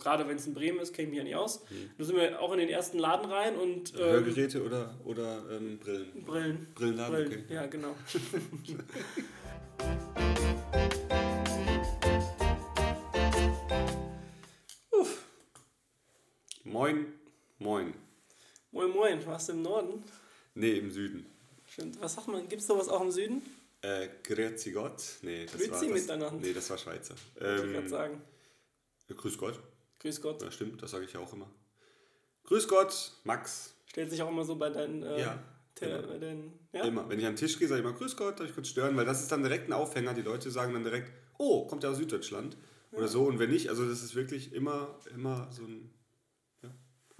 gerade wenn es in Bremen ist, kenne ich mich ja nicht aus. Mhm. Da sind wir auch in den ersten Laden rein und. Ähm, Hörgeräte oder, oder ähm, Brillen? Brillen. Brillenladen, Brillen. okay. Ja, genau. Uff. Moin, moin. Moin, moin. Warst du im Norden? Nee, im Süden. Stimmt. Was sagt man? Gibt es sowas auch im Süden? Äh, Grüezi Gott. Nee, das Grüezi war das, miteinander. Nee, das war Schweizer. Ähm, ich gerade sagen. Grüß Gott. Grüß Gott. Ja, stimmt, das sage ich ja auch immer. Grüß Gott, Max. Stellt sich auch immer so bei deinen. Äh, ja. Immer. Bei deinen, ja. immer. Wenn ich an den Tisch gehe, sage ich immer Grüß Gott, darf ich kurz stören, weil das ist dann direkt ein Aufhänger. Die Leute sagen dann direkt, oh, kommt der aus Süddeutschland ja. oder so. Und wenn nicht, also das ist wirklich immer, immer so ein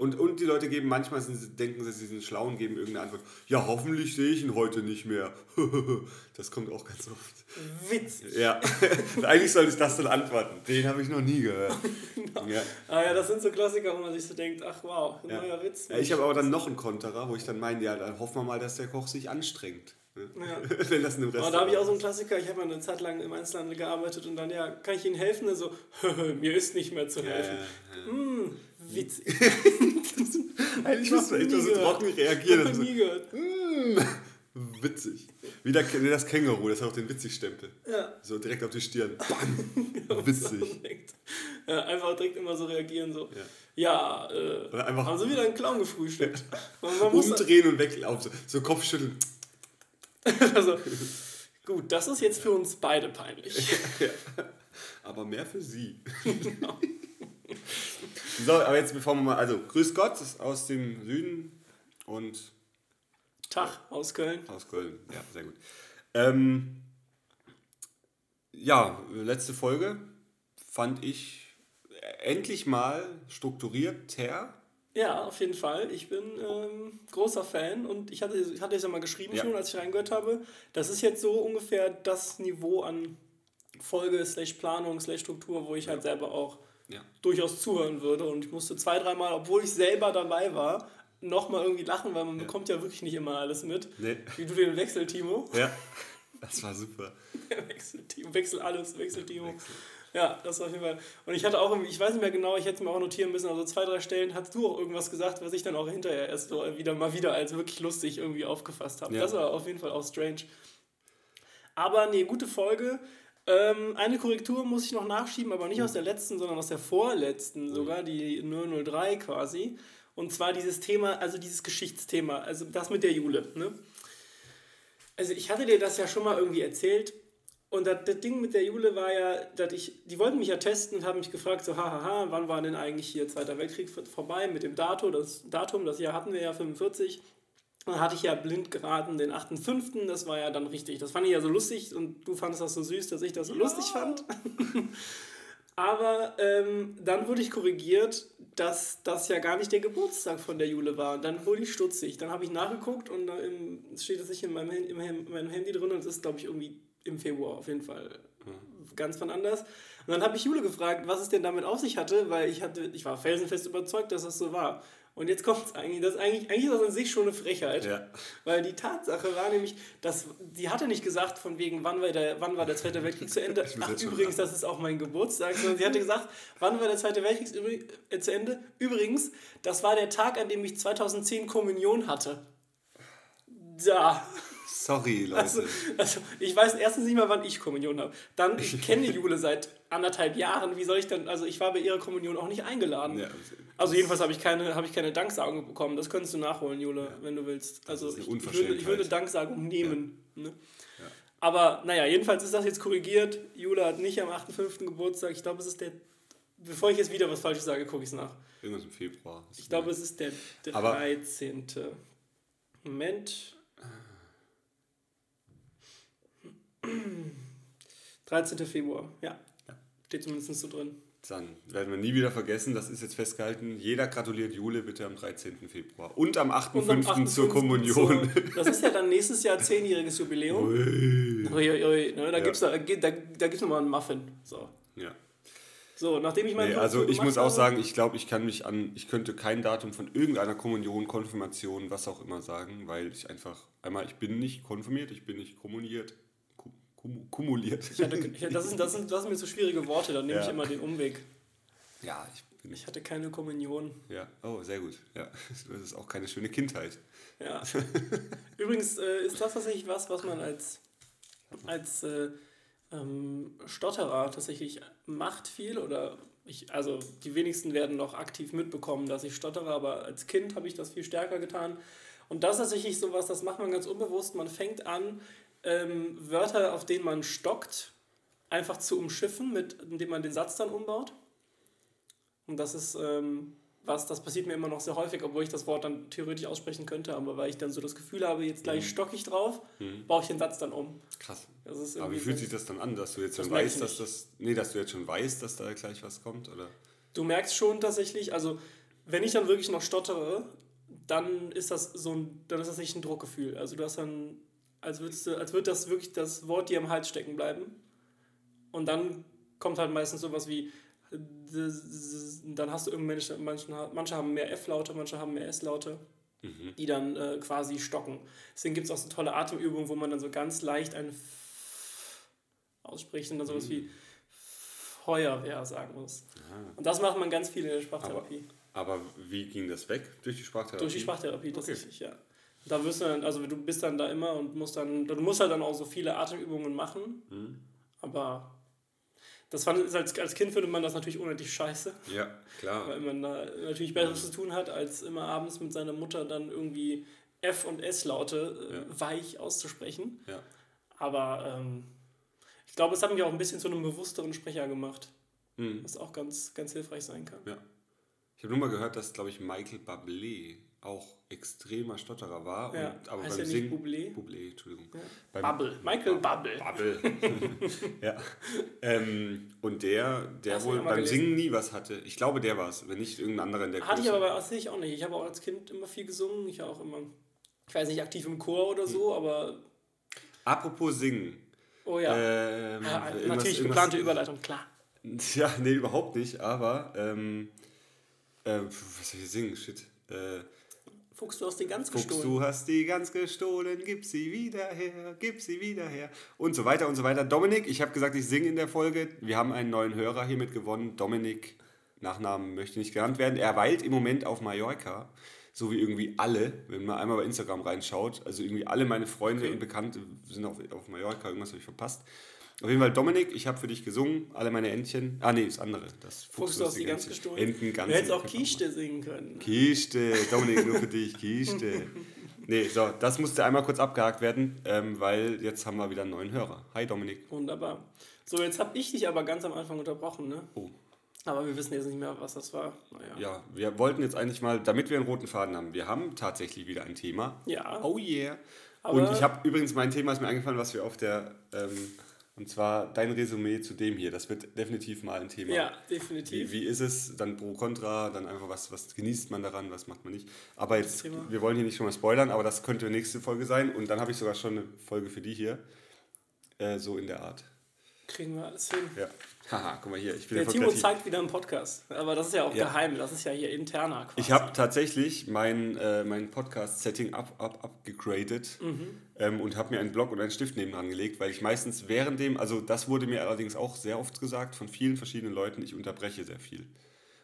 und, und die Leute geben manchmal, sind, denken sie, sie sind schlau und geben irgendeine Antwort. Ja, hoffentlich sehe ich ihn heute nicht mehr. das kommt auch ganz oft. Witz. Ja, eigentlich sollte ich das dann antworten. Den habe ich noch nie gehört. genau. ja. Ah ja, das sind so Klassiker, wo man sich so denkt, ach wow, ein ja. neuer Witz. Ja, ich habe aber dann noch einen Konterer, wo ich dann meine, ja, dann hoffen wir mal, dass der Koch sich anstrengt. Ja. Wenn das in Aber da habe ich auch so einen Klassiker, ich habe eine Zeit lang im Einzelhandel gearbeitet und dann, ja, kann ich Ihnen helfen? Also, mir ist nicht mehr zu helfen. Ja, ja, mm, witzig. Eigentlich müsste man echt so trocken reagieren. Ich so, nie gehört. Mm, witzig. Wie, der, wie das Känguru, das hat auch den Witzig-Stempel. Ja. So direkt auf die Stirn. Bam. witzig. Ja, einfach direkt immer so reagieren, so. Ja, ja äh, Oder einfach, haben sie wieder einen Clown gefrühstückt. Umdrehen und weglaufen. So, so Kopfschütteln. also, gut, das ist jetzt für uns beide peinlich. ja. Aber mehr für sie. Genau. So, aber jetzt bevor wir mal, also Grüß Gott aus dem Süden und Tag aus Köln. Aus Köln, ja, sehr gut. Ähm, ja, letzte Folge fand ich endlich mal strukturierter. Ja, auf jeden Fall. Ich bin ähm, großer Fan und ich hatte, ich hatte es ja mal geschrieben ja. schon, als ich reingehört habe. Das ist jetzt so ungefähr das Niveau an Folge, slash Planung, slash Struktur, wo ich halt selber auch ja. durchaus zuhören würde. Und ich musste zwei, dreimal, obwohl ich selber dabei war, nochmal irgendwie lachen, weil man ja. bekommt ja wirklich nicht immer alles mit. Nee. Wie du den Wechsel, Timo. Ja, das war super. Wechsel, Timo, Wechsel alles, Wechsel, Timo. Wechsel. Ja, das war auf jeden Fall. Und ich hatte auch ich weiß nicht mehr genau, ich hätte es mir auch notieren müssen, also zwei, drei Stellen hast du auch irgendwas gesagt, was ich dann auch hinterher erst so wieder mal wieder als wirklich lustig irgendwie aufgefasst habe. Ja. Das war auf jeden Fall auch strange. Aber nee, gute Folge. Ähm, eine Korrektur muss ich noch nachschieben, aber nicht aus der letzten, sondern aus der vorletzten sogar, die 003 quasi. Und zwar dieses Thema, also dieses Geschichtsthema, also das mit der Jule. Ne? Also ich hatte dir das ja schon mal irgendwie erzählt. Und das, das Ding mit der Jule war ja, dass ich, die wollten mich ja testen und haben mich gefragt, so hahaha, wann war denn eigentlich hier Zweiter Weltkrieg vorbei mit dem Datum, das Datum, das Jahr hatten wir ja 45. Dann hatte ich ja blind geraten den 8.5., das war ja dann richtig. Das fand ich ja so lustig und du fandest das so süß, dass ich das so ja. lustig fand. Aber ähm, dann wurde ich korrigiert, dass das ja gar nicht der Geburtstag von der Jule war. Und dann wurde ich stutzig. Dann habe ich nachgeguckt und da im, steht das nicht in meinem, in meinem Handy drin und es ist, glaube ich, irgendwie im Februar auf jeden Fall mhm. ganz von anders. Und dann habe ich Jule gefragt, was es denn damit auf sich hatte, weil ich hatte, ich war felsenfest überzeugt, dass das so war. Und jetzt kommt es eigentlich, das eigentlich, eigentlich ist das an sich schon eine Frechheit. Ja. Weil die Tatsache war nämlich, dass sie hatte nicht gesagt, von wegen, wann war der, wann war der Zweite Weltkrieg zu Ende. Ach, übrigens, das ist auch mein Geburtstag. Sondern sie hatte gesagt, wann war der Zweite Weltkrieg äh, zu Ende? Übrigens, das war der Tag, an dem ich 2010 Kommunion hatte. Da. Sorry, Leute. Also, also, ich weiß erstens nicht mal, wann ich Kommunion habe. Dann, ich kenne Jule seit anderthalb Jahren. Wie soll ich denn, also ich war bei ihrer Kommunion auch nicht eingeladen. Ja, also jedenfalls habe ich, keine, hab ich keine Danksagung bekommen. Das könntest du nachholen, Jule, ja. wenn du willst. Also ich, ich, würde, ich würde Danksagung nehmen. Ja. Ne? Aber naja, jedenfalls ist das jetzt korrigiert. Jule hat nicht am 8.5. Geburtstag. Ich glaube, es ist der. Bevor ich jetzt wieder was Falsches sage, gucke ich es nach. Irgendwas im Februar. Ich glaube, es ist der 13. Aber Moment. 13. Februar, ja. ja. Steht zumindest so drin. Dann werden wir nie wieder vergessen, das ist jetzt festgehalten. Jeder gratuliert Jule bitte am 13. Februar. Und am 8.5. zur Kommunion. Zur, das ist ja dann nächstes Jahr zehnjähriges Jubiläum. Ui. Ui, ui, ne, da ja. gibt es da, da, da gibt's nochmal einen Muffin. So. Ja. So, nachdem ich meinen nee, Also ich muss auch habe, sagen, ich glaube, ich kann mich an, ich könnte kein Datum von irgendeiner Kommunion, Konfirmation, was auch immer sagen, weil ich einfach, einmal, ich bin nicht konfirmiert, ich bin nicht kommuniert kumuliert. Hatte, das, sind, das, sind, das sind mir so schwierige Worte, dann nehme ja. ich immer den Umweg. Ja, ich, Ich hatte keine Kommunion. Ja, oh, sehr gut. Ja, das ist auch keine schöne Kindheit. Ja. Übrigens äh, ist das tatsächlich was, was man als, als äh, ähm, Stotterer tatsächlich macht viel oder ich, also die wenigsten werden noch aktiv mitbekommen, dass ich stottere, aber als Kind habe ich das viel stärker getan. Und das ist tatsächlich sowas, das macht man ganz unbewusst. Man fängt an, ähm, Wörter, auf denen man stockt, einfach zu umschiffen, mit, indem man den Satz dann umbaut. Und das ist ähm, was, das passiert mir immer noch sehr häufig, obwohl ich das Wort dann theoretisch aussprechen könnte, aber weil ich dann so das Gefühl habe, jetzt gleich mhm. stocke ich drauf, mhm. baue ich den Satz dann um. Krass. aber wie fühlt sich das dann an, dass du jetzt schon weißt, dass das. Nee, dass du jetzt schon weißt, dass da gleich was kommt, oder? Du merkst schon tatsächlich, also wenn ich dann wirklich noch stottere, dann ist das so ein, dann ist das nicht ein Druckgefühl. Also du hast dann, als würdest du, als würde das wirklich das Wort dir am Hals stecken bleiben. Und dann kommt halt meistens sowas wie, dann hast du irgendwelche, manche, manche haben mehr F-Laute, manche haben mehr S-Laute, mhm. die dann äh, quasi stocken. Deswegen gibt es auch so tolle Atemübungen, wo man dann so ganz leicht ein F ausspricht und dann sowas mhm. wie Feuerwehr sagen muss. Aha. Und das macht man ganz viel in der Sprachtherapie. Aber, aber, wie ging das weg? Durch die Sprachtherapie? Durch die Sprachtherapie, tatsächlich, okay. ja. Da wirst du dann, also du bist dann da immer und musst dann, du musst halt dann auch so viele Atemübungen machen, mhm. aber das fand, als, als Kind findet man das natürlich unendlich scheiße. Ja, klar. Weil man da natürlich Besseres zu tun hat, als immer abends mit seiner Mutter dann irgendwie F- und S-Laute äh, ja. weich auszusprechen. Ja. Aber ähm, ich glaube, es hat mich auch ein bisschen zu einem bewussteren Sprecher gemacht. Mhm. Was auch ganz, ganz hilfreich sein kann. Ja. Ich habe nur mal gehört, dass, glaube ich, Michael Bablé auch extremer Stotterer war. Ja, und, aber heißt beim Singen. Bublé? Bublé, Entschuldigung. Ja. Bubble, Michael Bubble. Bubble. ja. Ähm, und der, der wohl beim gelesen. Singen nie was hatte. Ich glaube, der war es, wenn nicht irgendein anderer in der Hatte Kurse. ich aber bei ich auch nicht. Ich habe auch als Kind immer viel gesungen. Ich auch immer, ich weiß nicht, aktiv im Chor oder so, hm. aber. Apropos Singen. Oh ja. Ähm, ja natürlich geplante Überleitung, klar. Ja, nee, überhaupt nicht, aber. Ähm, äh, was soll ich singen? Shit. Äh, Fuchs, du hast die Gans Fuchs, gestohlen. du hast die Gans gestohlen, gib sie wieder her, gib sie wieder her. Und so weiter und so weiter. Dominik, ich habe gesagt, ich singe in der Folge. Wir haben einen neuen Hörer hiermit gewonnen. Dominik, Nachnamen möchte nicht genannt werden. Er weilt im Moment auf Mallorca. So wie irgendwie alle, wenn man einmal bei Instagram reinschaut. Also irgendwie alle meine Freunde okay. und Bekannte sind auf, auf Mallorca. Irgendwas habe ich verpasst. Auf jeden Fall, Dominik, ich habe für dich gesungen, alle meine Entchen. Ah, nee, das andere. Das Fuchs, du hast die ganz gestohlen. Enten, ganz du hättest auch Kiste singen können. Kiste, Dominik, nur für dich, Kiste. Nee, so, das musste einmal kurz abgehakt werden, ähm, weil jetzt haben wir wieder einen neuen Hörer. Hi, Dominik. Wunderbar. So, jetzt habe ich dich aber ganz am Anfang unterbrochen, ne? Oh. Aber wir wissen jetzt nicht mehr, was das war. Naja. Ja, wir wollten jetzt eigentlich mal, damit wir einen roten Faden haben, wir haben tatsächlich wieder ein Thema. Ja. Oh yeah. Aber Und ich habe übrigens, mein Thema ist mir eingefallen, was wir auf der ähm, und zwar dein Resümee zu dem hier. Das wird definitiv mal ein Thema. Ja, definitiv. Wie, wie ist es? Dann pro, contra, dann einfach was, was genießt man daran, was macht man nicht. Aber jetzt, wir wollen hier nicht schon mal spoilern, aber das könnte nächste Folge sein. Und dann habe ich sogar schon eine Folge für die hier. Äh, so in der Art. Kriegen wir alles hin. Ja. Haha, guck mal hier. Ich bin der Timo kreativ. zeigt wieder im Podcast. Aber das ist ja auch ja. geheim. Das ist ja hier interner quasi. Ich habe tatsächlich mein, äh, mein Podcast-Setting up, up, upgegradet mhm. ähm, und habe mir einen Block und einen Stift nebenan gelegt, weil ich meistens während dem, also das wurde mir allerdings auch sehr oft gesagt von vielen verschiedenen Leuten, ich unterbreche sehr viel.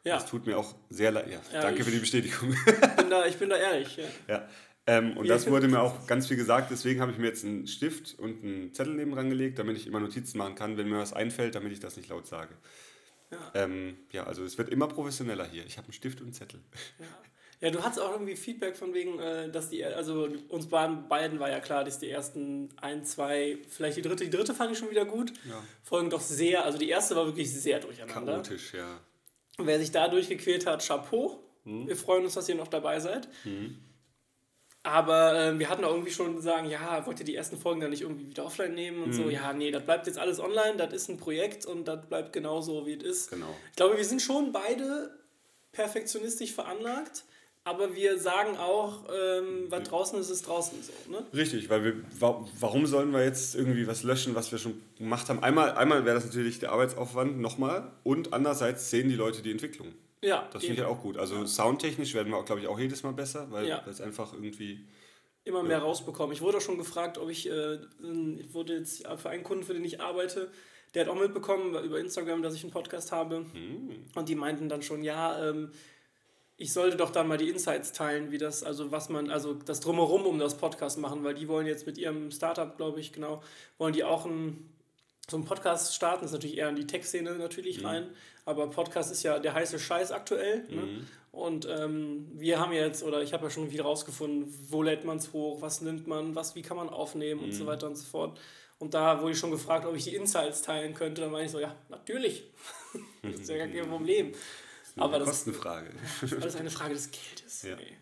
Ja. Das tut mir auch sehr leid. Ja, ja, danke für die Bestätigung. Ich bin da, ich bin da ehrlich. Ja. ja. Ähm, und das wurde mir auch ganz viel gesagt, deswegen habe ich mir jetzt einen Stift und einen Zettel nebenan gelegt, damit ich immer Notizen machen kann, wenn mir was einfällt, damit ich das nicht laut sage. Ja, ähm, ja also es wird immer professioneller hier. Ich habe einen Stift und einen Zettel. Ja. Ja, du hattest auch irgendwie Feedback von wegen, äh, dass die, also uns beiden war ja klar, dass die ersten ein, zwei, vielleicht die dritte, die dritte fand ich schon wieder gut, ja. folgen doch sehr, also die erste war wirklich sehr durcheinander. Chaotisch, ja. Wer sich da durchgequält hat, Chapeau. Hm. Wir freuen uns, dass ihr noch dabei seid. Hm. Aber äh, wir hatten auch irgendwie schon sagen, ja, wollt ihr die ersten Folgen dann nicht irgendwie wieder offline nehmen und mhm. so? Ja, nee, das bleibt jetzt alles online, das ist ein Projekt und das bleibt genauso, wie es ist. Genau. Ich glaube, wir sind schon beide perfektionistisch veranlagt, aber wir sagen auch, ähm, was draußen ist, ist draußen so. Ne? Richtig, weil wir, warum sollen wir jetzt irgendwie was löschen, was wir schon gemacht haben? Einmal, einmal wäre das natürlich der Arbeitsaufwand nochmal und andererseits sehen die Leute die Entwicklung. Ja. Das finde ich ja auch gut. Also soundtechnisch werden wir, glaube ich, auch jedes Mal besser, weil ja. es einfach irgendwie. Immer mehr ja. rausbekommen. Ich wurde auch schon gefragt, ob ich, äh, ich wurde jetzt für einen Kunden, für den ich arbeite, der hat auch mitbekommen über Instagram, dass ich einen Podcast habe. Hm. Und die meinten dann schon, ja, ähm, ich sollte doch dann mal die Insights teilen, wie das, also was man, also das Drumherum um das Podcast machen, weil die wollen jetzt mit ihrem Startup, glaube ich, genau, wollen die auch ein, so einen Podcast starten, das ist natürlich eher in die Tech-Szene natürlich rein, aber Podcast ist ja der heiße Scheiß aktuell. Ne? Und ähm, wir haben jetzt, oder ich habe ja schon wieder rausgefunden, wo lädt man es hoch, was nimmt man, was, wie kann man aufnehmen und so weiter und so fort. Und da wurde ich schon gefragt, ob ich die Insights teilen könnte. Dann meine ich so, ja, natürlich. das ist ja gar kein Problem. Aber das Kostenfrage. ist alles eine Frage des Geldes. Ja. Nee.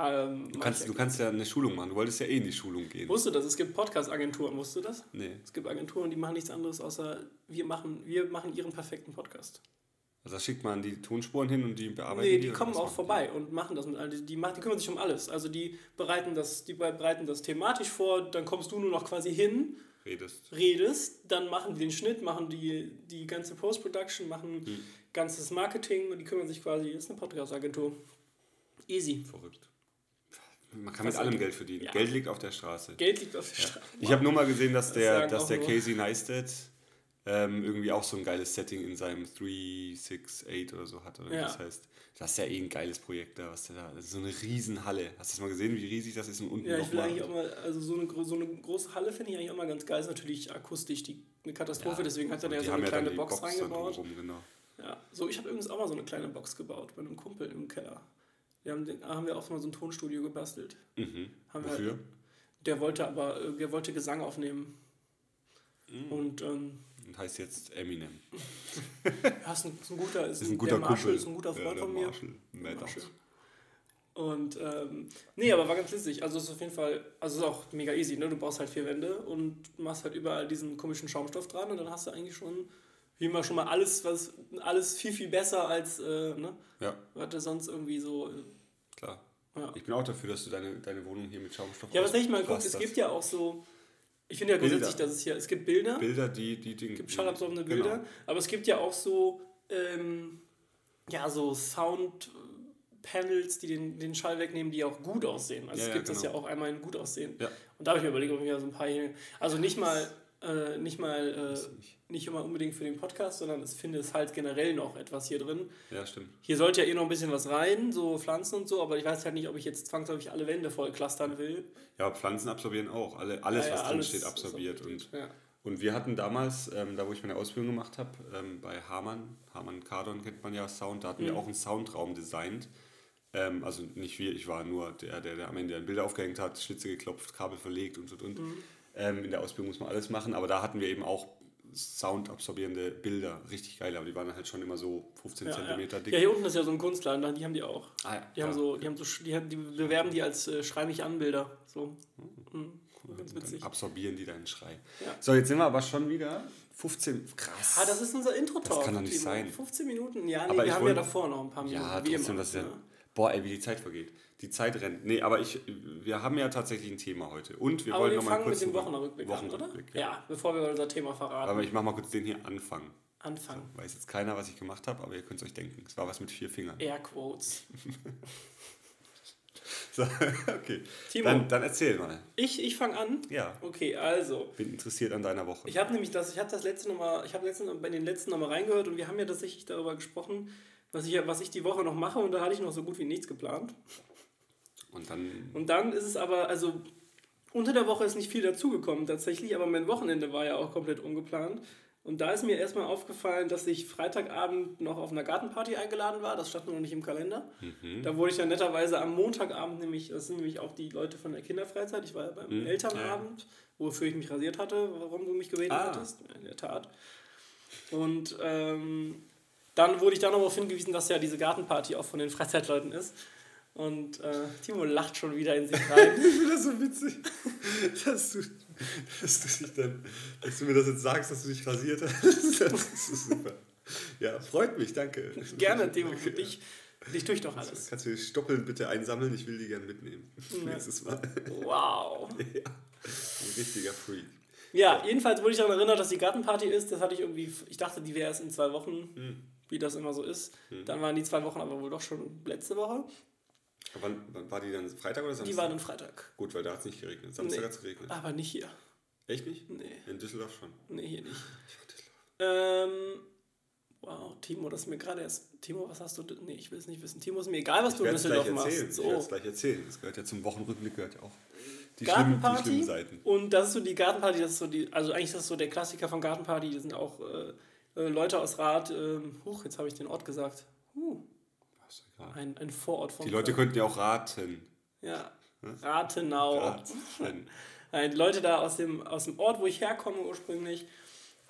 Ähm, Du kannst, du kannst ja eine Schulung machen. Du wolltest ja eh in die Schulung gehen. Wusstest du das? Es gibt Podcast-Agenturen, wusstest du das? Nee. Es gibt Agenturen, die machen nichts anderes, außer wir machen, wir machen ihren perfekten Podcast. Also da schickt man die Tonspuren hin und die bearbeiten Nee, die oder kommen auch vorbei und machen das mit all- die, die, machen, die kümmern sich um alles. Also die bereiten das, die bereiten das thematisch vor, dann kommst du nur noch quasi hin, die? Redest. redest, dann machen die den Schnitt, machen die, die ganze Post-Production, machen Hm. ganzes Marketing und die kümmern sich quasi, ist eine Podcast-Agentur. Easy. Verrückt. Man kann mit allem Geld verdienen. Ja. Geld liegt auf der Straße. Geld liegt auf der Straße. Ich habe nur mal gesehen, dass der, sagen dass der nur- Casey Neistat ähm, irgendwie auch so ein geiles Setting in seinem 368 oder so hat. Oder Ja. das heißt. Das ist ja eh ein geiles Projekt da, was der da. Das ist so eine Riesenhalle. Hast du das mal gesehen, wie riesig das ist und unten Ja, ich will eigentlich auch mal, also so eine, so eine große Halle finde ich eigentlich auch mal ganz geil. Ist natürlich akustisch die, eine Katastrophe, deswegen hat er Und ja so eine ja kleine Box, da reingebaut. drumherum, genau. Ja, so, ich habe übrigens auch mal so eine kleine Box gebaut bei einem Kumpel im Keller. Wir haben, haben wir auch mal so ein Tonstudio gebastelt. Mhm. Haben wir- Wofür? Der wollte aber, der wollte Gesang aufnehmen. Mhm. Und ähm, Und heißt jetzt Eminem. ja, ist ein, ist ein guter, ist, Ist ein guter Marshall Kumpel. ist ein guter Ja, Freund der von mir. Marshall. Und ähm, nee, aber war ganz lustig. Also es ist auf jeden Fall, also es ist auch mega easy, ne? Du baust halt vier Wände und machst halt überall diesen komischen Schaumstoff dran und dann hast du eigentlich schon, immer schon mal alles, was alles viel, viel besser als, äh, ne? Ja, Was du sonst irgendwie so. Äh, klar. ja. Ich bin auch dafür, dass du deine, deine Wohnung hier mit Schaumstoff Ja, was ich mal geguckt, es gibt ja auch so. Ich finde ja grundsätzlich, dass es hier, es gibt Bilder, Bilder, die die Dinge. es gibt schallabsorbende Genau. Bilder, aber es gibt ja auch so, ähm, ja, so Soundpanels, die den, den Schall wegnehmen, die auch gut aussehen. Also Ja, es ja, gibt das ja genau. auch einmal in gut aussehen. Ja. Und da habe ich mir überlegt, ob ich mir so ein paar hier, also nicht mal, äh, nicht mal, äh, nicht. immer unbedingt für den Podcast, sondern ich finde es halt generell noch etwas hier drin. Ja, stimmt. Hier sollte ja eh noch ein bisschen was rein, so Pflanzen und so, aber ich weiß halt nicht, ob ich jetzt zwangsläufig alle Wände voll clustern will. Ja, Pflanzen absorbieren auch. Alle, alles, Ja, ja, was drin alles steht, absorbiert. Und, Ja. und wir hatten damals, ähm, da wo ich meine Ausbildung gemacht habe, ähm, bei Hamann, Hamann Kardon kennt man ja Sound, da hatten wir Mhm. auch einen Soundraum designt. Ähm, also nicht wir, ich war nur der, der, der am Ende ein Bilder aufgehängt hat, Schlitze geklopft, Kabel verlegt und und und. Mhm. Ähm, in der Ausbildung muss man alles machen, aber da hatten wir eben auch soundabsorbierende Bilder. Richtig geil, aber die waren halt schon immer so 15 Ja, Zentimeter ja. dick. ja, hier unten ist ja so ein Kunstladen, die haben die auch. Ah, ja, Die haben ja. so, die haben so, die, haben- die bewerben die als äh, Schrei mich an Bilder. So. Mhm. Ganz Dann witzig. absorbieren die deinen Schrei. So, jetzt sind wir aber schon wieder 15. Krass. Ah, das ist unser Intro-Talk. Das kann doch nicht Timo. sein. 15 Minuten? Ja, nee, Aber wir haben wollt- ja davor noch ein paar Minuten. Ja, trotzdem, das ist ja. Ja. Boah, ey, wie die Zeit vergeht. Die Zeit rennt. Nee, aber ich, wir haben ja tatsächlich ein Thema heute. Und wir Aber wollen wir noch mal fangen kurz mit dem einen Wochenrückblick an, oder? Wochenrückblick, Ja. Ja. bevor wir unser Thema verraten. Aber ich mach mal kurz den hier anfangen. Anfangen. Weiß jetzt keiner, was ich gemacht habe, aber ihr könnt es euch denken. Es war was mit vier Fingern. Airquotes. So, okay. Timo. Dann, dann erzähl mal. Ich, ich fange an. Ja, Okay, also. bin interessiert an deiner Woche. Ich habe nämlich das, ich habe das letzte nochmal, ich habe bei den letzten nochmal reingehört und wir haben ja tatsächlich darüber gesprochen, was ich, was ich die Woche noch mache und da hatte ich noch so gut wie nichts geplant. Und dann. Und dann ist es aber, also unter der Woche ist nicht viel dazugekommen tatsächlich, aber mein Wochenende war ja auch komplett ungeplant. Und da ist mir erstmal aufgefallen, dass ich Freitagabend noch auf einer Gartenparty eingeladen war. Das stand noch nicht im Kalender. Mhm. Da wurde ich dann netterweise am Montagabend, nämlich, das sind nämlich auch die Leute von der Kinderfreizeit. Ich war ja beim Mhm. Elternabend, wofür ich mich rasiert hatte, warum du mich gebeten Ah. hattest. In der Tat. Und ähm, dann wurde ich dann darauf hingewiesen, dass ja diese Gartenparty auch von den Freizeitleuten ist. Und äh, Timo lacht schon wieder in sich rein. Ich finde das so witzig, dass du, dass, du dich dann, dass du mir das jetzt sagst, dass du dich rasiert hast. Das ist so super. Ja, freut mich, danke. Gerne, Timo, für dich, dich tue ich doch alles. Kannst du die Stoppeln bitte einsammeln? Ich will die gerne mitnehmen. Ja. Nächstes Mal. Wow. ja. Ein richtiger Freak. Ja, jedenfalls wurde ich daran erinnert, dass die Gartenparty ist. Das hatte ich irgendwie, ich dachte, die wäre erst in zwei Wochen, Hm. wie das immer so ist. Dann waren die zwei Wochen aber wohl doch schon letzte Woche. Wann, wann war die dann? Freitag oder Samstag? Die waren am Freitag. Gut, weil da hat es nicht geregnet. Samstag Nee. hat es geregnet. Aber nicht hier. Echt nicht? Nee, In Düsseldorf schon. nee, hier nicht. Ich war in Düsseldorf. Ähm, wow, Timo, das ist mir gerade erst. Timo, was hast du. Nee, ich will es nicht wissen. Timo, ist mir egal, was du in Düsseldorf machst. So. Ich werde es gleich erzählen. Das gehört ja zum Wochenrückblick, gehört ja auch die schlimmen, die Gartenparty. schlimmen Seiten. Und das ist so die Gartenparty, das ist so die, also eigentlich ist das so der Klassiker von Gartenparty, die sind auch äh, äh, Leute aus Rath, ähm, huch, jetzt habe ich den Ort gesagt. Huh, Ach, ist egal. Ein, ein Vorort von Die Leute könnten ja auch raten. Ja, Rathenau. Raten. Äh, die Leute da aus dem, aus dem Ort, wo ich herkomme ursprünglich.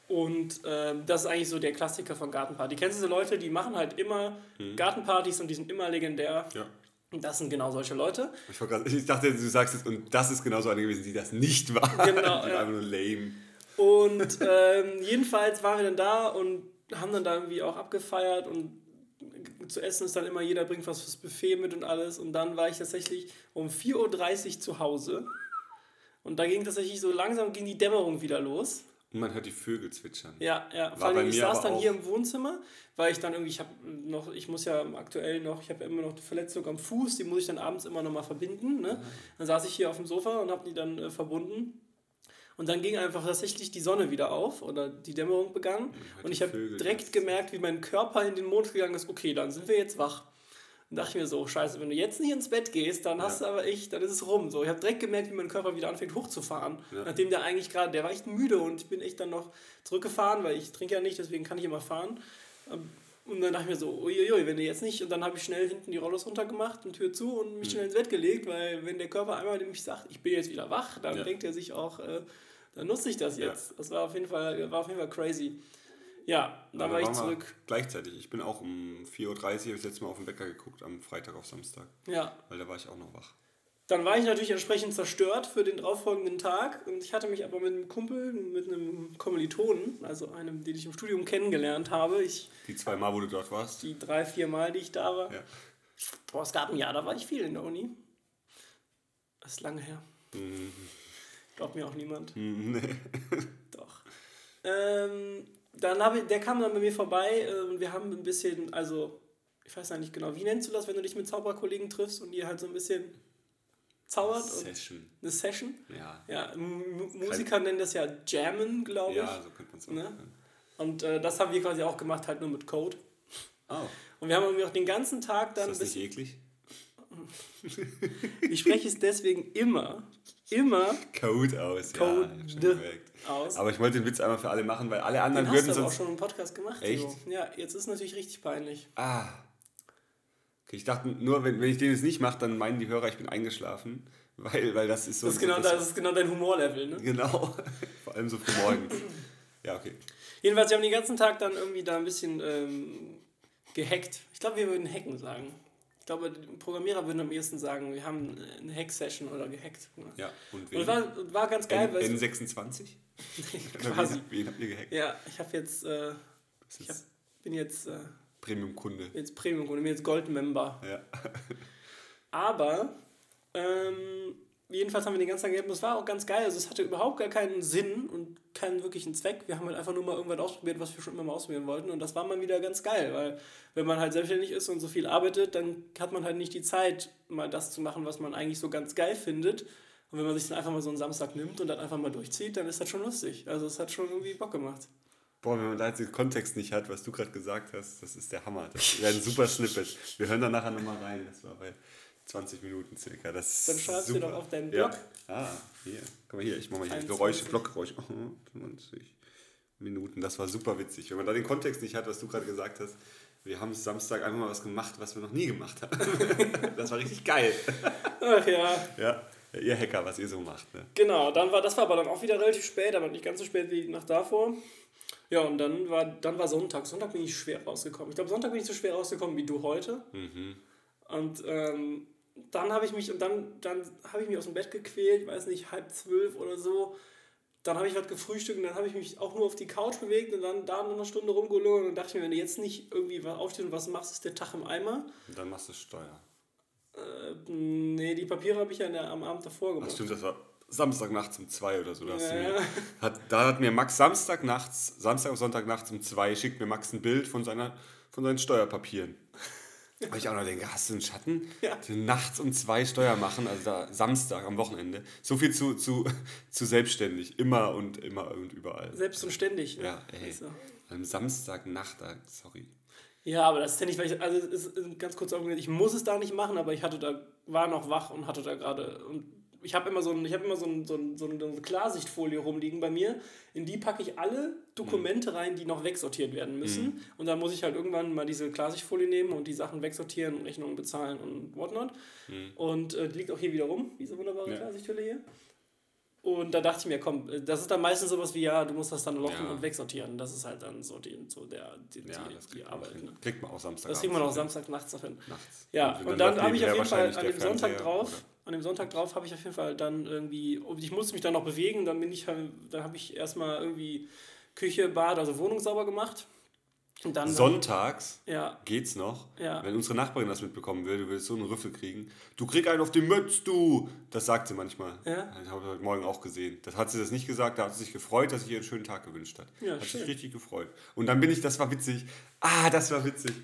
Und ähm, das ist eigentlich so der Klassiker von Gartenparty. Kennst du diese Leute, die machen halt immer Gartenpartys und die sind immer legendär. Ja. Und das sind genau solche Leute. Ich, grad, ich dachte, du sagst jetzt, und das ist genauso eine gewesen, die das nicht war. Genau, die ja. einfach nur lame. Und ähm, jedenfalls waren wir dann da und haben dann da irgendwie auch abgefeiert und zu essen ist dann immer, jeder bringt was fürs Buffet mit und alles. Und dann war ich tatsächlich um 4.30 Uhr zu Hause. Und da ging tatsächlich so langsam ging die Dämmerung wieder los. Und man hört die Vögel zwitschern. Ja, ja. Vor War bei allem, ich saß dann auch. hier im Wohnzimmer, weil ich dann irgendwie, ich habe noch, ich muss ja aktuell noch, ich habe immer noch die Verletzung am Fuß, die muss ich dann abends immer noch mal verbinden. Ne? Dann saß ich hier auf dem Sofa und habe die dann äh, verbunden. Und dann ging einfach tatsächlich die Sonne wieder auf oder die Dämmerung begann. hört Und ich habe direkt jetzt. gemerkt, wie mein Körper in den Mond gegangen ist. Okay, dann sind wir jetzt wach. Und dachte ich mir so, scheiße, wenn du jetzt nicht ins Bett gehst, dann hast du aber echt, dann ist es rum. So, ich habe direkt gemerkt, wie mein Körper wieder anfängt hochzufahren. Ja. Nachdem der eigentlich gerade, der war echt müde und ich bin echt dann noch zurückgefahren, weil ich trinke ja nicht, deswegen kann ich immer fahren. Ähm, Und dann dachte ich mir so, uiuiui, wenn du jetzt nicht, und dann habe ich schnell hinten die Rollos runtergemacht und Tür zu und Mhm. mich schnell ins Bett gelegt, weil wenn der Körper einmal nämlich sagt, ich bin jetzt wieder wach, dann Ja. denkt er sich auch, äh, dann nutze ich das Ja. jetzt. Das war auf jeden Fall, war auf jeden Fall crazy. Ja, dann Aber war ich zurück. Gleichzeitig. Ich bin auch um 4.30 Uhr, habe ich das letzte Mal auf den Wecker geguckt, am Freitag auf Samstag. Ja, Weil da war ich auch noch wach. Dann war ich natürlich entsprechend zerstört für den darauffolgenden Tag und ich hatte mich aber mit einem Kumpel, mit einem Kommilitonen, also einem, den ich im Studium kennengelernt habe, ich, Die zwei Mal, wo du dort warst. die drei, vier Mal, die ich da war, Ja. boah, es gab ein Jahr, da war ich viel in der Uni. Das ist lange her. Mhm. Glaubt mir auch niemand. Nee. Doch. Ähm, dann habe ich, der kam dann bei mir vorbei äh, und wir haben ein bisschen, also ich weiß ja nicht genau, wie nennst du das, wenn du dich mit Zauberkollegen triffst und ihr halt so ein bisschen zaubert? Session. eine Session? Ja. Ja, M Musiker nennen das ja Jammen, glaube ich. Ja, so könnte man es auch Ne? Und äh, das haben wir quasi auch gemacht, halt nur mit Code. Oh, Und wir haben irgendwie auch den ganzen Tag ist dann das bis. nicht eklig? Ich spreche es deswegen immer, immer Code aus. Code Ja, aus. Aber ich wollte den Witz einmal für alle machen, weil alle anderen Den hast würden du aber auch sonst... schon im Podcast gemacht, Echt? Timo. Ja, jetzt ist natürlich richtig peinlich. Ah. Okay, ich dachte nur, wenn, wenn ich den jetzt nicht mache, dann meinen die Hörer, ich bin eingeschlafen. Weil, weil das ist so... Das ist, genau, das ist genau dein Humorlevel, ne? Genau. Vor allem so für morgens. Ja, okay. Jedenfalls, wir haben den ganzen Tag dann irgendwie da ein bisschen ähm, gehackt. Ich glaube, wir würden hacken sagen. Ich glaube, die Programmierer würden am ehesten sagen, wir haben eine Hack-Session oder gehackt. Ne? Ja, und Und war, war ganz geil, N weil N26? Oder quasi. Wen, wen habt ihr gehackt? Ja, ich habe jetzt, äh, ich hab, bin jetzt, äh, Premium-Kunde. jetzt Premium-Kunde, bin jetzt Gold-Member. Ja. Aber, ähm, jedenfalls haben wir den ganzen Tag gehabt. Das war auch ganz geil. Also, es hatte überhaupt gar keinen Sinn und keinen wirklichen Zweck. Wir haben halt einfach nur mal irgendwas ausprobiert, was wir schon immer mal ausprobieren wollten. Und das war mal wieder ganz geil, weil, wenn man halt selbstständig ist und so viel arbeitet, dann hat man halt nicht die Zeit, mal das zu machen, was man eigentlich so ganz geil findet. Und wenn man sich dann einfach mal so einen Samstag nimmt und dann einfach mal durchzieht, dann ist das schon lustig. Also, es hat schon irgendwie Bock gemacht. Boah, wenn man da jetzt den Kontext nicht hat, was du gerade gesagt hast, das ist der Hammer. Das wäre ein super Snippet. Wir hören da nachher nochmal rein. Das war bei 20 Minuten circa. Das Dann schreibst du doch auf deinen Ja. Blog. Ah, hier. Guck mal hier, ich mach mal hier 21. Geräusche, Blockgeräusche. Oh, 20 Minuten. Das war super witzig. Wenn man da den Kontext nicht hat, was du gerade gesagt hast, wir haben Samstag einfach mal was gemacht, was wir noch nie gemacht haben. das war richtig geil. Ach ja. Ja, ja ihr Hacker, was ihr so macht. Ne? Genau, dann war, das war aber dann auch wieder relativ spät, aber nicht ganz so spät wie die Nacht davor. Ja, und dann war, dann war Sonntag. Sonntag bin ich schwer rausgekommen. Ich glaube, Sonntag bin ich so schwer rausgekommen wie du heute. Und ähm, dann habe ich mich, und dann, dann habe ich mich aus dem Bett gequält, weiß nicht, halb zwölf oder so. Dann habe ich was gefrühstückt und dann habe ich mich auch nur auf die Couch bewegt und dann da noch eine Stunde rumgelungen und dachte mir, wenn du jetzt nicht irgendwie aufstehst und was machst, ist der Tag im Eimer. Und dann machst du Steuer. Äh, nee, die Papiere habe ich ja der, am Abend davor Ach gemacht. stimmt, das war Samstag nachts um zwei oder so. Da, Ja. mir, hat, da hat mir Max Samstag nachts, Samstag und Sonntag nachts um zwei, schickt mir Max ein Bild von, seiner, von seinen Steuerpapieren. Weil ich auch noch denke, hast du einen Schatten? Ja. Nachts um zwei Steuer machen, also da Samstag am Wochenende. So viel zu, zu, zu selbstständig. Immer und immer und überall. Selbst und ständig. Ja, ey. Also. Am Samstagnacht, sorry. Ja, aber das ist ja nicht, weil ich, also ist ganz kurz ich muss es da nicht machen, aber ich hatte da, war noch wach und hatte da gerade, und ich habe immer so ein, ich habe immer so, ein, so, ein, so eine Klarsichtfolie rumliegen bei mir. In die packe ich alle Dokumente rein, die noch wegsortiert werden müssen. Mhm. Und dann muss ich halt irgendwann mal diese Klarsichtfolie nehmen und die Sachen wegsortieren und Rechnungen bezahlen und whatnot. Mhm. Und äh, die liegt auch hier wieder rum, diese wunderbare ja. Klarsichthülle hier. Und da dachte ich mir, komm, das ist dann meistens sowas wie, ja, du musst das dann lochen ja. und wegsortieren. Das ist halt dann so die, so der, die, ja, die, die Arbeit. Ne? Kriegt man auch Samstag. Das kriegt man auch Samstag nachts noch hin. Nachts. Ja, und, und dann, dann habe ich auf jeden Fall an dem Sonntag drauf, oder? An dem Sonntag drauf habe ich auf jeden Fall dann irgendwie, ich musste mich dann noch bewegen, dann bin ich, dann habe ich erstmal irgendwie Küche, Bad, also Wohnung sauber gemacht. Dann Sonntags ja. geht's noch. Ja. Wenn unsere Nachbarin das mitbekommen will, du willst so einen Rüffel kriegen. Du krieg einen auf die Mütze, du! Das sagt sie manchmal. Ja. Das habe ich heute Morgen auch gesehen. Das hat sie das nicht gesagt, da hat sie sich gefreut, dass ich ihr einen schönen Tag gewünscht hat. Ja, hat schön. sich richtig gefreut. Und dann bin ich, das war witzig. Ah, das war witzig.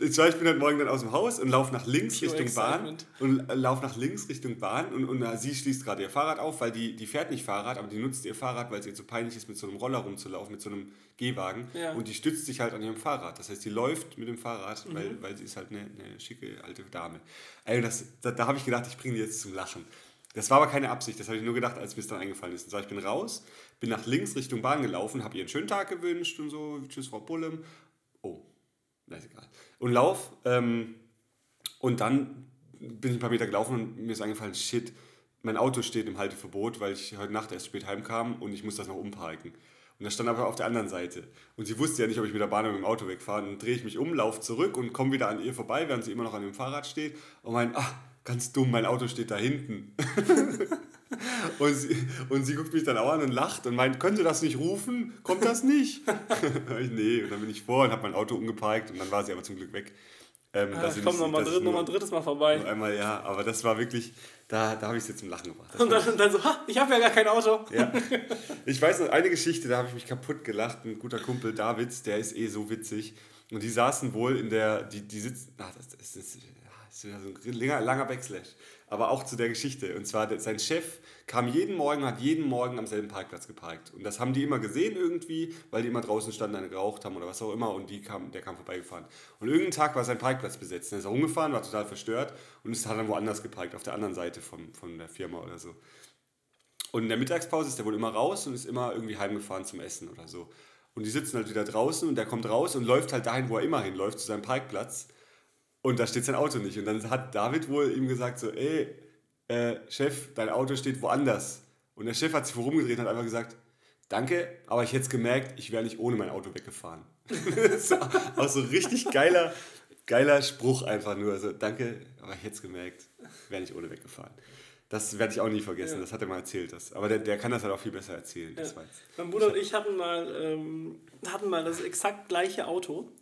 Ich bin heute Morgen dann aus dem Haus und laufe nach links Pure Richtung Excitement. Bahn. Und laufe nach links Richtung Bahn. Und, und uh, sie schließt gerade ihr Fahrrad auf, weil die, die fährt nicht Fahrrad, aber die nutzt ihr Fahrrad, weil es ihr zu peinlich ist, mit so einem Roller rumzulaufen, mit so einem Gehwagen. Ja. Und die stützt sich halt an ihrem Fahrrad. Das heißt, die läuft mit dem Fahrrad, mhm. weil, weil sie ist halt eine, eine schicke alte Dame. Ey, das, da, da habe ich gedacht, ich bringe die jetzt zum Lachen. Das war aber keine Absicht, das habe ich nur gedacht, als mir es dann eingefallen ist. Und so, ich bin raus, bin nach links Richtung Bahn gelaufen, habe ihr einen schönen Tag gewünscht und so, tschüss Frau Bullem. Oh, na ist egal und lauf. Ähm, und dann bin ich ein paar Meter gelaufen und mir ist eingefallen, shit, mein Auto steht im Halteverbot, weil ich heute Nacht erst spät heimkam und ich muss das noch umparken. Und das stand aber auf der anderen Seite. Und sie wusste ja nicht, ob ich mit der Bahn oder mit dem Auto wegfahre. Dann drehe ich mich um, laufe zurück und komme wieder an ihr vorbei, während sie immer noch an dem Fahrrad steht. Und mein, ach, ganz dumm, mein Auto steht da hinten. und, sie, und sie guckt mich dann auch an und lacht und meint, könnte das nicht rufen? Kommt das nicht? ich, nee, und dann bin ich vor und habe mein Auto umgeparkt und dann war sie aber zum Glück weg. Ähm, ah, ich komme nochmal dritt, noch ein drittes Mal vorbei. Einmal, ja, aber das war wirklich, da, da habe ich es jetzt zum Lachen gebracht. Das und dann, dann, so, ha, ich habe ja gar kein Auto. Ja. Ich weiß noch, eine Geschichte, da habe ich mich kaputt gelacht. Ein guter Kumpel, Davids, der ist eh so witzig. Und die saßen wohl in der, die, die sitzen, ach, das, das, das, das ist ja so ein langer Backslash aber auch zu der Geschichte. Und zwar, sein Chef kam jeden Morgen, hat jeden Morgen am selben Parkplatz geparkt. Und das haben die immer gesehen irgendwie, weil die immer draußen standen, eine geraucht haben oder was auch immer. Und die kam, der kam vorbeigefahren. Und irgendeinen Tag war sein Parkplatz besetzt. Dann ist er rumgefahren, war total verstört und ist, hat dann woanders geparkt, auf der anderen Seite von, von der Firma oder so. Und in der Mittagspause ist der wohl immer raus und ist immer irgendwie heimgefahren zum Essen oder so. Und die sitzen halt wieder draußen und der kommt raus und läuft halt dahin, wo er immer hinläuft, zu seinem Parkplatz. Und da steht sein Auto nicht. Und dann hat David wohl ihm gesagt so, ey, äh, Chef, dein Auto steht woanders. Und der Chef hat sich vorumgedreht und hat einfach gesagt, danke, aber ich hätte es gemerkt, ich wäre nicht ohne mein Auto weggefahren. das war auch so richtig geiler, geiler Spruch einfach nur. Also, danke, aber ich hätte es gemerkt, wäre nicht ohne weggefahren. Das werde ich auch nie vergessen, ja. das hat er mal erzählt. Das. Aber der, der kann das halt auch viel besser erzählen. Ja. Mein Bruder und ich hatten mal, ähm, hatten mal das exakt gleiche Auto.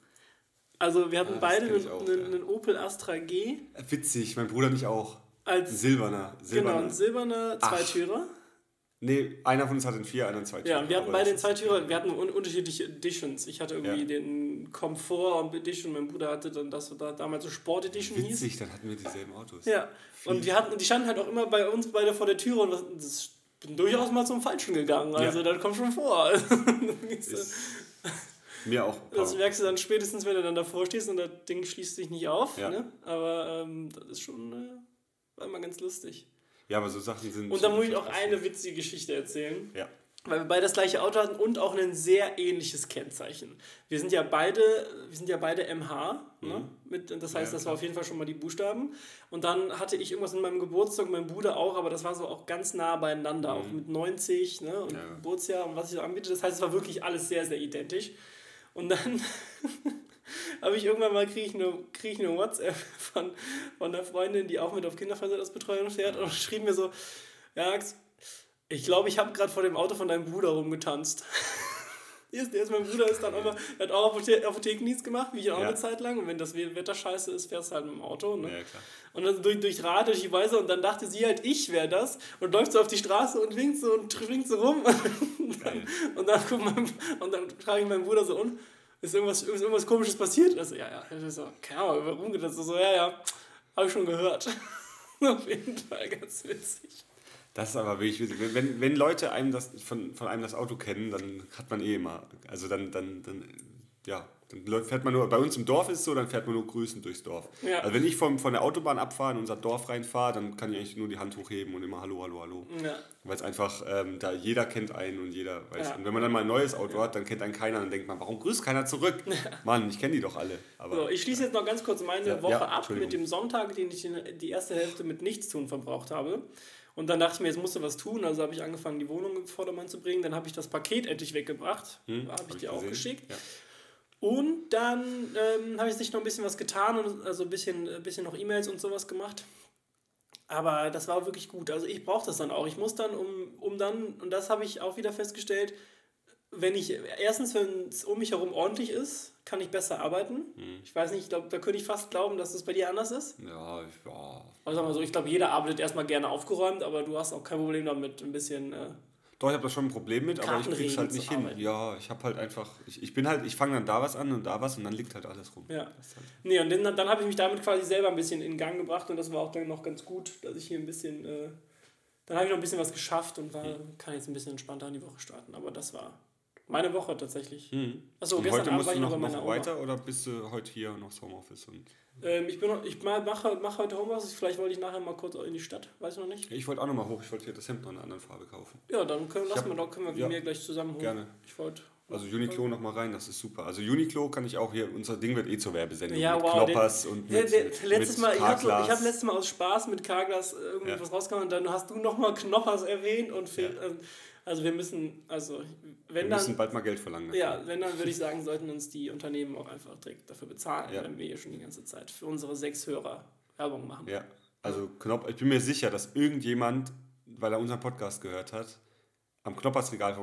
Also wir hatten ah, beide einen, auch, einen, einen, Opel Astra G. Witzig, mein Bruder mich auch. Als silberner, silberner. Genau, ein silberner Zweitürer. Nee, einer von uns hatte einen Vier, einer einen Zweitürer. Ja, wir hatten beide den Zweitürer, wir hatten un unterschiedliche Editions. Ich hatte irgendwie ja. den Komfort und Edition, mein Bruder hatte dann das da damals so Sport Edition Witzig, hieß. Witzig, dann hatten wir dieselben Autos. Ja, Viel und wir hatten, die standen halt auch immer bei uns beide vor der Tür und das, das bin durchaus mal zum Falschen gegangen. Also ja. das kommt schon vor. Ist, mir auch. Das merkst du dann spätestens, wenn du dann davor stehst und das Ding schließt sich nicht auf. Ja. Ne? Aber ähm, das ist schon äh, war immer ganz lustig. Ja, aber so Sachen sind. Und da muss ich auch eine witzige Geschichte erzählen. Ja. Weil wir beide das gleiche Auto hatten und auch ein sehr ähnliches Kennzeichen. Wir sind ja beide, wir sind ja beide MH, ne? mhm. ne? Mit, das heißt, das war auf jeden Fall schon mal die Buchstaben. Und dann hatte ich irgendwas in meinem Geburtstag, mein Bruder auch, aber das war so auch ganz nah beieinander, mhm. auch mit 90 ne? und ja. Geburtsjahr und was ich so anbiete. Das heißt, es war wirklich alles sehr, sehr identisch. Und dann habe ich irgendwann mal kriege ich eine, krieg ich eine WhatsApp von, von einer Freundin, die auch mit auf Kinderfreizeitausbetreuung fährt und schrieb mir so, ja, ich glaube, ich habe gerade vor dem Auto von deinem Bruder rumgetanzt. Ist, ist, mein Bruder ist dann auch mal, hat auch Apothekendienst gemacht, wie ich auch ja. eine Zeit lang. Und wenn das Wetter scheiße ist, fährst du halt mit dem Auto. Ne? Ja. Und dann durch, durch Rad, durch die Weise und dann dachte sie halt, ich wäre das. Und läuft so auf die Straße und winkt so und winkt so rum. Und dann, und dann, mein, und dann frage ich meinen Bruder so, und ist irgendwas, ist irgendwas komisches passiert? Also, ja, ja. So, keine Ahnung, warum geht das so? Ja, ja, habe ich schon gehört. Auf jeden Fall ganz witzig. Das ist aber wirklich witzig. Wenn, wenn Leute einem das, von, von einem das Auto kennen, dann hat man eh immer. Also dann, dann, dann ja, dann fährt man nur, bei uns im Dorf ist es so, dann fährt man nur grüßend durchs Dorf. Ja. Also wenn ich vom, von der Autobahn abfahre in unser Dorf reinfahre, dann kann ich eigentlich nur die Hand hochheben und immer Hallo, Hallo, Hallo. Ja. Weil es einfach, ähm, da jeder kennt einen und jeder weiß. Ja. Und wenn man dann mal ein neues Auto hat, dann kennt einen keiner, dann denkt man, warum grüßt keiner zurück? Mann, ich kenne die doch alle. Aber, so, ich schließe jetzt noch ganz kurz meine Woche ab mit dem Sonntag, den ich die erste Hälfte mit Nichtstun verbraucht habe. Und dann dachte ich mir, jetzt musst du was tun. Also habe ich angefangen, die Wohnung im Vordermann zu bringen. Dann habe ich das Paket endlich weggebracht. Hm, habe ich hab dir auch geschickt. Ja. Und dann ähm, habe ich sich noch ein bisschen was getan und also ein bisschen, ein bisschen noch E-Mails und sowas gemacht. Aber das war wirklich gut. Also ich brauche das dann auch. Ich muss dann, um, um dann, und das habe ich auch wieder festgestellt, wenn ich, erstens, wenn es um mich herum ordentlich ist, kann ich besser arbeiten. Hm. Ich weiß nicht, ich glaub, da könnte ich fast glauben, dass es das bei dir anders ist. Ja, ich, ja. Also mal so, ich glaube, jeder arbeitet erstmal gerne aufgeräumt, aber du hast auch kein Problem damit, ein bisschen äh, doch, ich habe da schon ein Problem mit, aber ich krieg's halt nicht hin. Arbeiten. Ja, ich habe halt einfach, ich, ich bin halt, ich fange dann da was an und da was und dann liegt halt alles rum. Ja. Halt nee, und dann, dann habe ich mich damit quasi selber ein bisschen in Gang gebracht und das war auch dann noch ganz gut, dass ich hier ein bisschen, äh, dann habe ich noch ein bisschen was geschafft und war, mhm. kann jetzt ein bisschen entspannter in die Woche starten. Aber das war meine Woche tatsächlich. Mhm. Achso, gestern heute Abend war ich noch, noch, noch weiter oder bist du heute hier noch Homeoffice? Und ähm, ich bin noch, ich mache, mache heute Homeoffice, vielleicht wollte ich nachher mal kurz in die Stadt, weiß ich noch nicht. Ich wollte auch noch mal hoch, ich wollte hier das Hemd noch in einer anderen Farbe kaufen. Ja, dann können, lassen wir doch, können wir ja, mir gleich zusammen hoch. Gerne. Ich wollte also Uniqlo noch mal rein, das ist super. Also Uniqlo kann ich auch hier, unser Ding wird eh zur Werbesendung ja, mit wow, Knoppers den, und mit, der, der, letztes mit Mal, Ich habe hab letztes Mal aus Spaß mit Carglass irgendwas ja. rausgekommen und dann hast du noch mal Knoppers erwähnt und ja. Ähm, also wir müssen, also wenn wir müssen bald mal Geld verlangen. Dafür. Ja, wenn dann würde ich sagen, sollten uns die Unternehmen auch einfach direkt dafür bezahlen, ja. wenn wir hier schon die ganze Zeit für unsere sechs Hörer Werbung machen. Ja, also Knopf, ich bin mir sicher, dass irgendjemand, weil er unseren Podcast gehört hat, am Knoppersregal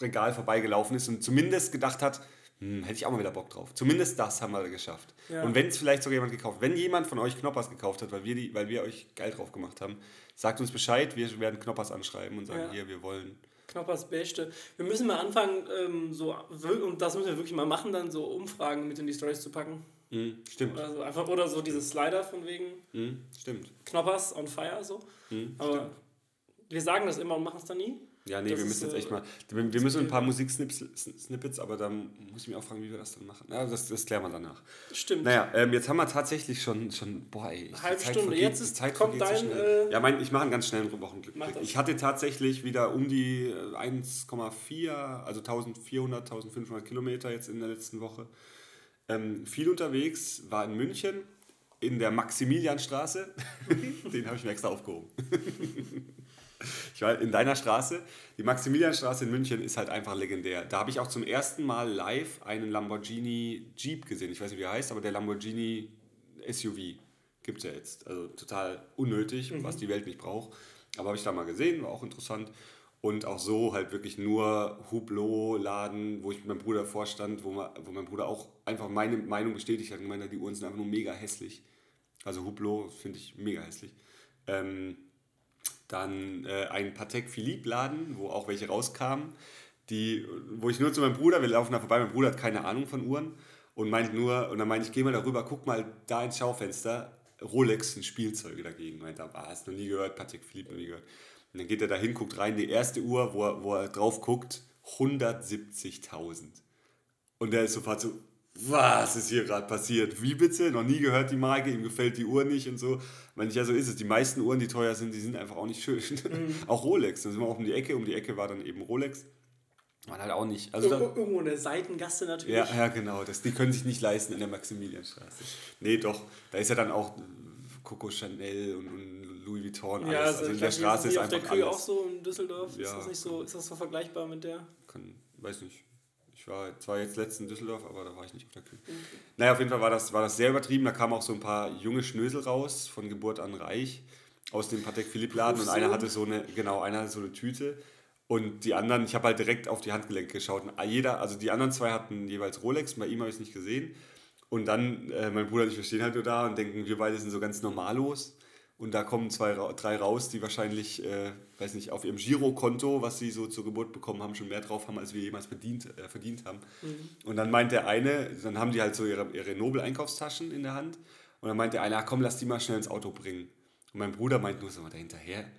Regal vorbeigelaufen ist und zumindest gedacht hat, hm, hätte ich auch mal wieder Bock drauf. Zumindest das haben wir geschafft. Ja. Und wenn es vielleicht sogar jemand gekauft wenn jemand von euch Knoppers gekauft hat, weil wir, die, weil wir euch geil drauf gemacht haben, sagt uns Bescheid, wir werden Knoppers anschreiben und sagen, ja. hier, wir wollen. Knoppers Beste. Wir müssen mal anfangen, ähm, so, und das müssen wir wirklich mal machen, dann so Umfragen mit in die Stories zu packen. Mhm, stimmt. Oder so, einfach, oder so diese Slider von wegen. Mhm, stimmt. Knoppers on fire, so. Mhm, Aber stimmt. wir sagen das immer und machen es dann nie. Ja, nee, das wir müssen jetzt echt mal. Wir, wir müssen ein paar Musiksnippets, aber dann muss ich mir auch fragen, wie wir das dann machen. Ja, das, das klären wir danach. Stimmt. Naja, ähm, jetzt haben wir tatsächlich schon, schon boah, ey. Halbe Stunde, vergeht, jetzt ist, Zeit kommt dein. So äh, ja, mein, ich mache einen ganz schnellen Wochenblick. Ich hatte tatsächlich wieder um die 1,4, also 1400, 1500 Kilometer jetzt in der letzten Woche. Ähm, viel unterwegs, war in München, in der Maximilianstraße. Den habe ich mir extra aufgehoben. Ich war in deiner Straße. Die Maximilianstraße in München ist halt einfach legendär. Da habe ich auch zum ersten Mal live einen Lamborghini Jeep gesehen. Ich weiß nicht, wie er heißt, aber der Lamborghini SUV gibt es ja jetzt. Also total unnötig, mhm. was die Welt nicht braucht. Aber habe ich da mal gesehen, war auch interessant. Und auch so halt wirklich nur Hublot-Laden, wo ich mit meinem Bruder vorstand, wo, man, wo mein Bruder auch einfach meine Meinung bestätigt hat und gemeint hat, die Uhren sind einfach nur mega hässlich. Also Hublot finde ich mega hässlich. Ähm, dann äh, ein Patek Philippe Laden, wo auch welche rauskamen, die, wo ich nur zu meinem Bruder, wir laufen da vorbei, mein Bruder hat keine Ahnung von Uhren und meint nur, und dann meinte ich, geh mal darüber, guck mal da ins Schaufenster, Rolex sind Spielzeuge dagegen. Meint er, ah, hast du noch nie gehört, Patek Philippe noch nie gehört. Und dann geht er dahin, guckt rein, die erste Uhr, wo er, wo er drauf guckt, 170.000. Und der ist sofort so, was ist hier gerade passiert? Wie bitte? Noch nie gehört die Marke, ihm gefällt die Uhr nicht und so. Wenn ich ja so ist es. Die meisten Uhren, die teuer sind, die sind einfach auch nicht schön. Mhm. auch Rolex. Da sind wir auch um die Ecke. Um die Ecke war dann eben Rolex. War halt auch nicht. Also Irgendwo, da, irgendwo eine Seitengasse natürlich. Ja, ja genau. Das, die können sich nicht leisten in der Maximilianstraße. Nee, doch. Da ist ja dann auch Coco Chanel und, und Louis Vuitton. Alles. Ja, also, also in der Straße ist, ist einfach. Ist der Kühe auch so in Düsseldorf? Ja, ist, das nicht so, ist das so vergleichbar mit der? Kann, weiß nicht. Ich war zwar jetzt letztens in Düsseldorf, aber da war ich nicht auf der Kühe. Okay. Naja, auf jeden Fall war das, war das sehr übertrieben. Da kamen auch so ein paar junge Schnösel raus, von Geburt an reich, aus dem Patek Philippe Laden. Und einer hatte so eine, genau, einer hatte so eine Tüte. Und die anderen, ich habe halt direkt auf die Handgelenke geschaut. Und jeder, also die anderen zwei hatten jeweils Rolex, bei ihm habe ich es nicht gesehen. Und dann, äh, mein Bruder und ich, wir stehen halt nur da und denken, wir beide sind so ganz normallos. Und da kommen zwei, drei raus, die wahrscheinlich, äh, weiß nicht, auf ihrem Girokonto, was sie so zur Geburt bekommen haben, schon mehr drauf haben, als wir jemals bedient, äh, verdient haben. Mhm. Und dann meint der eine, dann haben die halt so ihre, ihre Nobel-Einkaufstaschen in der Hand. Und dann meint der eine, ach komm, lass die mal schnell ins Auto bringen. Und mein Bruder meint nur so, da hinterher.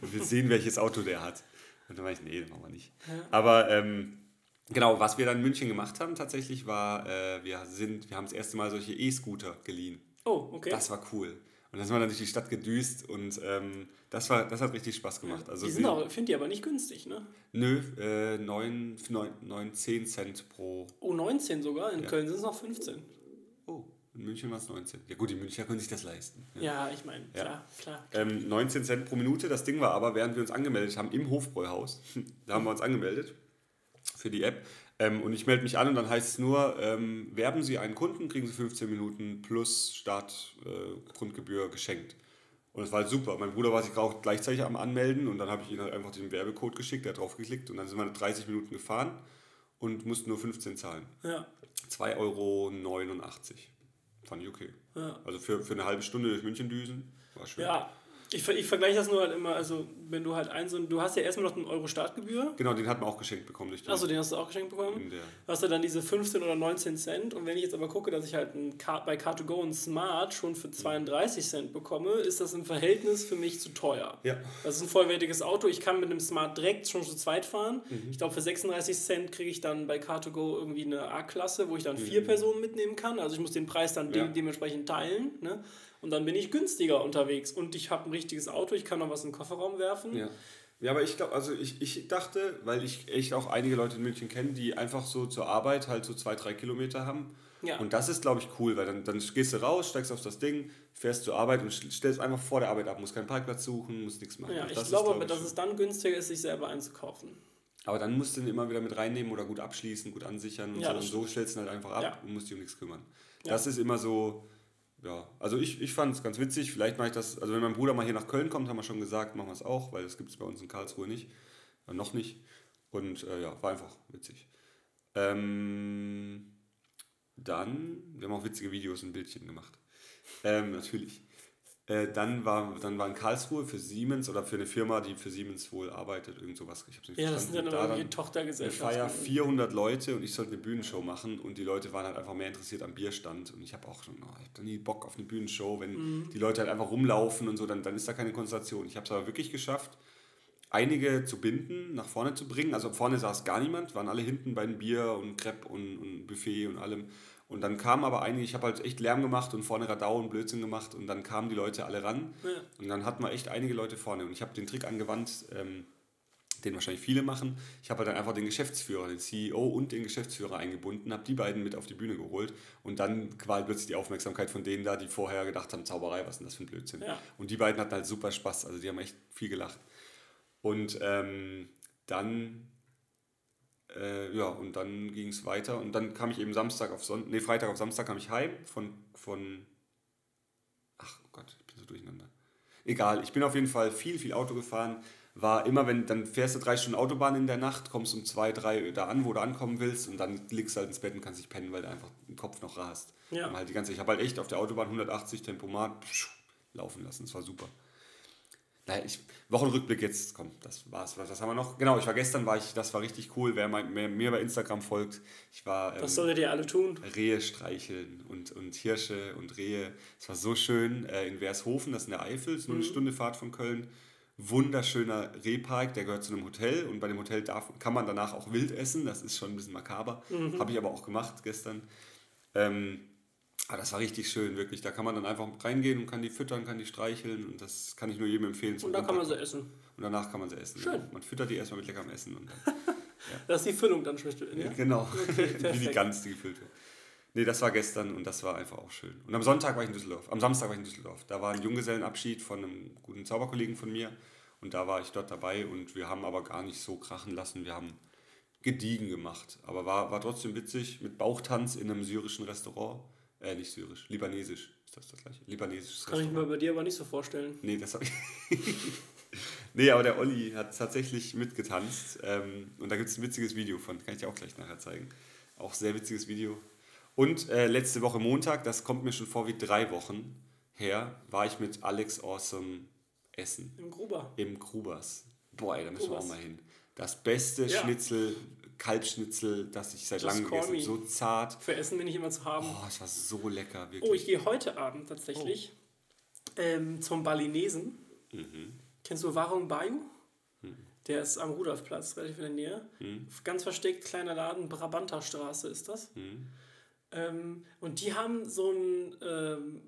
und wir sehen, welches Auto der hat. Und dann meinte ich, nee, das machen wir nicht. Ja. Aber ähm, genau, was wir dann in München gemacht haben tatsächlich war, äh, wir, sind, wir haben das erste Mal solche E-Scooter geliehen. Oh, okay. Das war cool. Und dann sind wir dann durch die Stadt gedüst und ähm, das, war, das hat richtig Spaß gemacht. Also die sind auch, finde ich aber nicht günstig, ne? Nö, äh, 9, 9, 9, 10 Cent pro. Oh, 19 sogar? In ja. Köln sind es noch 15. Oh, in München war es 19. Ja gut, die Münchner können sich das leisten. Ja, ja ich meine, ja. klar, klar. Ähm, 19 Cent pro Minute, das Ding war aber, während wir uns angemeldet haben im Hofbräuhaus, da haben wir uns angemeldet für die App, ähm, und ich melde mich an und dann heißt es nur, ähm, werben Sie einen Kunden, kriegen Sie 15 Minuten plus Startgrundgebühr äh, geschenkt. Und das war halt super. Mein Bruder war sich auch gleichzeitig am Anmelden und dann habe ich ihm halt einfach den Werbecode geschickt, der hat drauf geklickt und dann sind wir 30 Minuten gefahren und mussten nur 15 zahlen. Ja. 2,89 Euro. Fand ich okay. Ja. Also für, für eine halbe Stunde durch München düsen, war schön. Ja, ich, ich vergleiche das nur halt immer, also wenn du halt ein so du hast ja erstmal noch einen Euro Startgebühr. Genau, den hat man auch geschenkt bekommen. Durch Achso, den hast du auch geschenkt bekommen. Du hast ja dann diese 15 oder 19 Cent und wenn ich jetzt aber gucke, dass ich halt ein Car bei Car2Go ein Smart schon für 32 Cent bekomme, ist das im Verhältnis für mich zu teuer. Ja. Das ist ein vollwertiges Auto, ich kann mit dem Smart direkt schon zu zweit fahren. Mhm. Ich glaube für 36 Cent kriege ich dann bei Car2Go irgendwie eine A-Klasse, wo ich dann mhm. vier Personen mitnehmen kann. Also ich muss den Preis dann ja. de dementsprechend teilen. Ne? Und dann bin ich günstiger unterwegs und ich habe ein richtiges Auto, ich kann noch was in den Kofferraum werfen. Ja. Ja, aber ich glaube, also ich, ich dachte, weil ich echt auch einige Leute in München kenne, die einfach so zur Arbeit halt so zwei, drei Kilometer haben. Ja. Und das ist, glaube ich, cool, weil dann, dann gehst du raus, steigst auf das Ding, fährst zur Arbeit und stellst einfach vor der Arbeit ab, musst keinen Parkplatz suchen, musst nichts machen. Ja, ich das glaube, ist, glaub dass es dann günstiger ist, sich selber einzukaufen. Aber dann musst du ihn immer wieder mit reinnehmen oder gut abschließen, gut ansichern und ja, so. Und so stellst du ihn halt einfach ab ja. und musst dich um nichts kümmern. Das ist immer so, ja, also ich, ich fand es ganz witzig. Vielleicht mache ich das, also wenn mein Bruder mal hier nach Köln kommt, haben wir schon gesagt, machen wir es auch, weil das gibt es bei uns in Karlsruhe nicht. Äh, noch nicht. Und äh, ja, war einfach witzig. Ähm, dann, wir haben auch witzige Videos und Bildchen gemacht. Ähm, natürlich. Äh, dann, war, dann war in Karlsruhe für Siemens oder für eine Firma, die für Siemens wohl arbeitet, irgend sowas. Ich hab's nicht ja, verstanden. das sind dann irgendwie Tochtergesellschaften. Feier 400 Leute und ich sollte eine Bühnenshow machen und die Leute waren halt einfach mehr interessiert am Bierstand und ich habe auch schon, oh, ich habe nie Bock auf eine Bühnenshow, wenn mhm. die Leute halt einfach rumlaufen und so, dann, dann ist da keine Konzentration. Ich habe es aber wirklich geschafft, einige zu binden, nach vorne zu bringen. Also vorne saß gar niemand, waren alle hinten bei dem Bier und Crepe und, und Buffet und allem. Und dann kamen aber einige, ich habe halt echt Lärm gemacht und vorne Radau und Blödsinn gemacht und dann kamen die Leute alle ran. Ja. Und dann hatten wir echt einige Leute vorne. Und ich habe den Trick angewandt, ähm, den wahrscheinlich viele machen. Ich habe halt dann einfach den Geschäftsführer, den CEO und den Geschäftsführer eingebunden, habe die beiden mit auf die Bühne geholt und dann war halt plötzlich die Aufmerksamkeit von denen da, die vorher gedacht haben, Zauberei, was ist denn das für ein Blödsinn. Ja. Und die beiden hatten halt super Spaß, also die haben echt viel gelacht. Und ähm, dann äh, ja, und dann ging es weiter. Und dann kam ich eben Samstag auf Sonntag, nee, Freitag auf Samstag kam ich heim von, von, ach oh Gott, ich bin so durcheinander. Egal, ich bin auf jeden Fall viel, viel Auto gefahren. War immer, wenn, dann fährst du drei Stunden Autobahn in der Nacht, kommst um zwei, drei da an, wo du ankommen willst und dann liegst du halt ins Bett und kannst dich pennen, weil du einfach den Kopf noch rast. Ja. Halt die ganze, ich habe halt echt auf der Autobahn 180 Tempomat psch, laufen lassen, das war super. Naja, ich, Wochenrückblick jetzt, komm, das war's. Was haben wir noch? Genau, ich war gestern, war ich, das war richtig cool. Wer mein, mir, mir bei Instagram folgt, ich war. Ähm, Was solltet ihr alle tun? Rehe streicheln und, und Hirsche und Rehe. Es war so schön äh, in Wershofen, das ist in der Eifel, ist nur mhm. eine Stunde Fahrt von Köln. Wunderschöner Rehpark, der gehört zu einem Hotel und bei dem Hotel darf, kann man danach auch wild essen. Das ist schon ein bisschen makaber. Mhm. Habe ich aber auch gemacht gestern. Ähm, ah, das war richtig schön, wirklich. Da kann man dann einfach reingehen und kann die füttern, kann die streicheln und das kann ich nur jedem empfehlen. Und dann kann man sie essen. Und danach kann man sie essen. Schön. Ja. Man füttert die erstmal mit leckerem Essen. Und dann, ja. Das ist die Füllung dann schmeckt. Ja? Genau, okay, wie die Gans, die gefüllt wird. Nee, das war gestern und das war einfach auch schön. Und am Sonntag war ich in Düsseldorf. Am Samstag war ich in Düsseldorf. Da war ein Junggesellenabschied von einem guten Zauberkollegen von mir und da war ich dort dabei und wir haben aber gar nicht so krachen lassen. Wir haben gediegen gemacht, aber war, war trotzdem witzig mit Bauchtanz in einem syrischen Restaurant. Äh, nicht syrisch, libanesisch ist das das gleiche. Libanesisches Kann ich mir bei dir aber nicht so vorstellen. Nee, das habe ich. nee, aber der Olli hat tatsächlich mitgetanzt. Ähm, und da gibt es ein witziges Video von, kann ich dir auch gleich nachher zeigen. Auch sehr witziges Video. Und äh, letzte Woche Montag, das kommt mir schon vor wie drei Wochen, her war ich mit Alex Awesome essen. Im Gruber. Im Grubers. Boah, ey, da müssen Grubers. wir auch mal hin. Das beste Ja. Schnitzel, Kalbschnitzel, das ich seit langem gegessen habe. So zart. Für Essen bin ich immer zu haben. Boah, es war so lecker, wirklich. Oh, ich gehe heute Abend tatsächlich ähm, zum Balinesen. Kennst du Warung Bayu? Der ist am Rudolfplatz, relativ in der Nähe. Ganz versteckt, kleiner Laden, Brabanterstraße ist das. Ähm, und die haben so ein, ähm,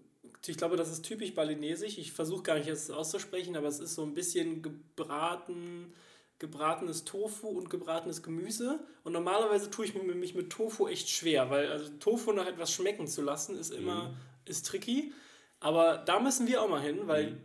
ich glaube, das ist typisch balinesisch. Ich versuche gar nicht jetzt auszusprechen, aber es ist so ein bisschen gebraten, gebratenes Tofu und gebratenes Gemüse. Und normalerweise tue ich mich, mit Tofu echt schwer, weil also Tofu nach etwas schmecken zu lassen ist immer ist tricky. Aber da müssen wir auch mal hin, weil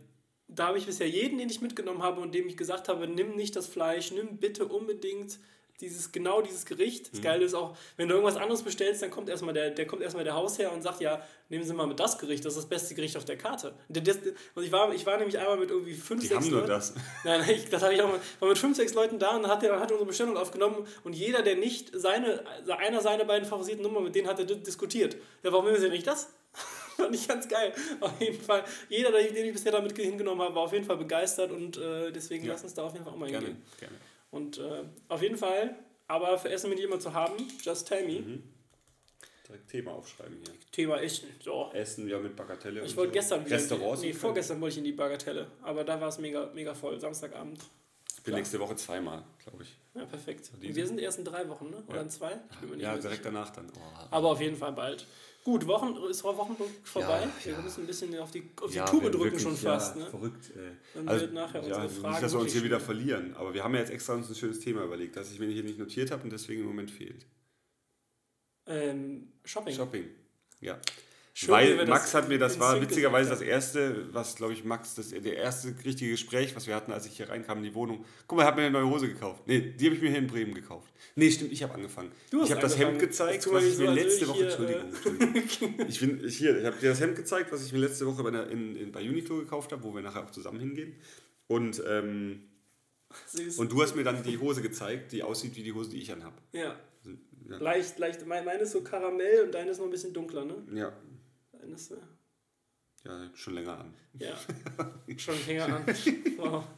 da habe ich bisher jeden, den ich mitgenommen habe und dem ich gesagt habe, nimm nicht das Fleisch, nimm bitte unbedingt dieses, genau dieses Gericht. Das Geile ist auch, wenn du irgendwas anderes bestellst, dann kommt erstmal der, der kommt erstmal der Hausherr und sagt, ja, nehmen Sie mal mit das Gericht, das ist das beste Gericht auf der Karte. Und das, und ich, war, ich war nämlich einmal mit irgendwie fünf, Die sechs haben nur Leuten. das. Nein, ich, das habe ich auch mal. War mit fünf, sechs Leuten da und hat er hat unsere Bestellung aufgenommen und jeder, der nicht seine, einer seiner beiden favorisierten Nummern, mit denen hat er di- diskutiert. Ja, warum nehmen Sie nicht das? Fand ich ganz geil. Auf jeden Fall, jeder, den ich bisher damit hingenommen habe, war auf jeden Fall begeistert und äh, deswegen Ja. lass uns da auf jeden Fall auch mal Gerne, hingehen. gerne. Und äh, auf jeden Fall, aber für Essen ich immer zu haben. Just tell me. Mhm. Direkt Thema aufschreiben hier. Thema Essen. So. Essen, ja, mit Bagatelle. Ich wollte so. gestern wieder. Restaurants. nee, vorgestern wollte ich in die Bagatelle. Aber da war es mega, mega voll. Samstagabend. Ich bin nächste Woche zweimal, glaube ich. Ja, perfekt. Und wir sind erst in drei Wochen, ne? Oder in zwei? Ich bin mir nicht Ja, direkt danach dann. Oh. Aber auf jeden Fall bald. Gut, Wochen, ist Wochenrück vorbei. Ja, wir ja. müssen ein bisschen auf die, auf die Ja, Tube drücken wirklich, schon fast. Ja, Ne? Verrückt, ey. Dann Also, wird nachher unsere nicht, Fragen dass wir uns hier wieder verlieren. Aber wir haben ja jetzt extra uns ein schönes Thema überlegt, das ich mir hier nicht notiert habe und deswegen im Moment fehlt. Ähm, Shopping. Shopping. Ja. Schön, Weil das Max hat mir, das war witzigerweise das erste, was glaube ich Max, das, der erste richtige Gespräch, was wir hatten, als ich hier reinkam in die Wohnung. Guck mal, er hat mir eine neue Hose gekauft. Nee, die habe ich mir hier in Bremen gekauft. Nee, stimmt, ich habe angefangen. Du hast ich habe das Hemd gezeigt, Tu was ich mir letzte Woche, hier, äh, Entschuldigung, Entschuldigung. ich bin ich hier, ich habe dir das Hemd gezeigt, was ich mir letzte Woche bei, der, in, in, bei Uniqlo gekauft habe, wo wir nachher auch zusammen hingehen. Und, ähm, und du hast mir dann die Hose gezeigt, die aussieht wie die Hose, die ich anhab. ja. Ja. Leicht, leicht. Mein- Meine ist so Karamell und deine ist noch ein bisschen dunkler, ne? Ja, Äh, ja, schon länger an. ja. Schon länger an. Wow.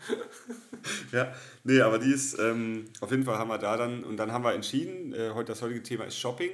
Ja, nee, aber die ist, ähm, auf jeden Fall haben wir da dann, und dann haben wir entschieden, äh, heute das heutige Thema ist Shopping.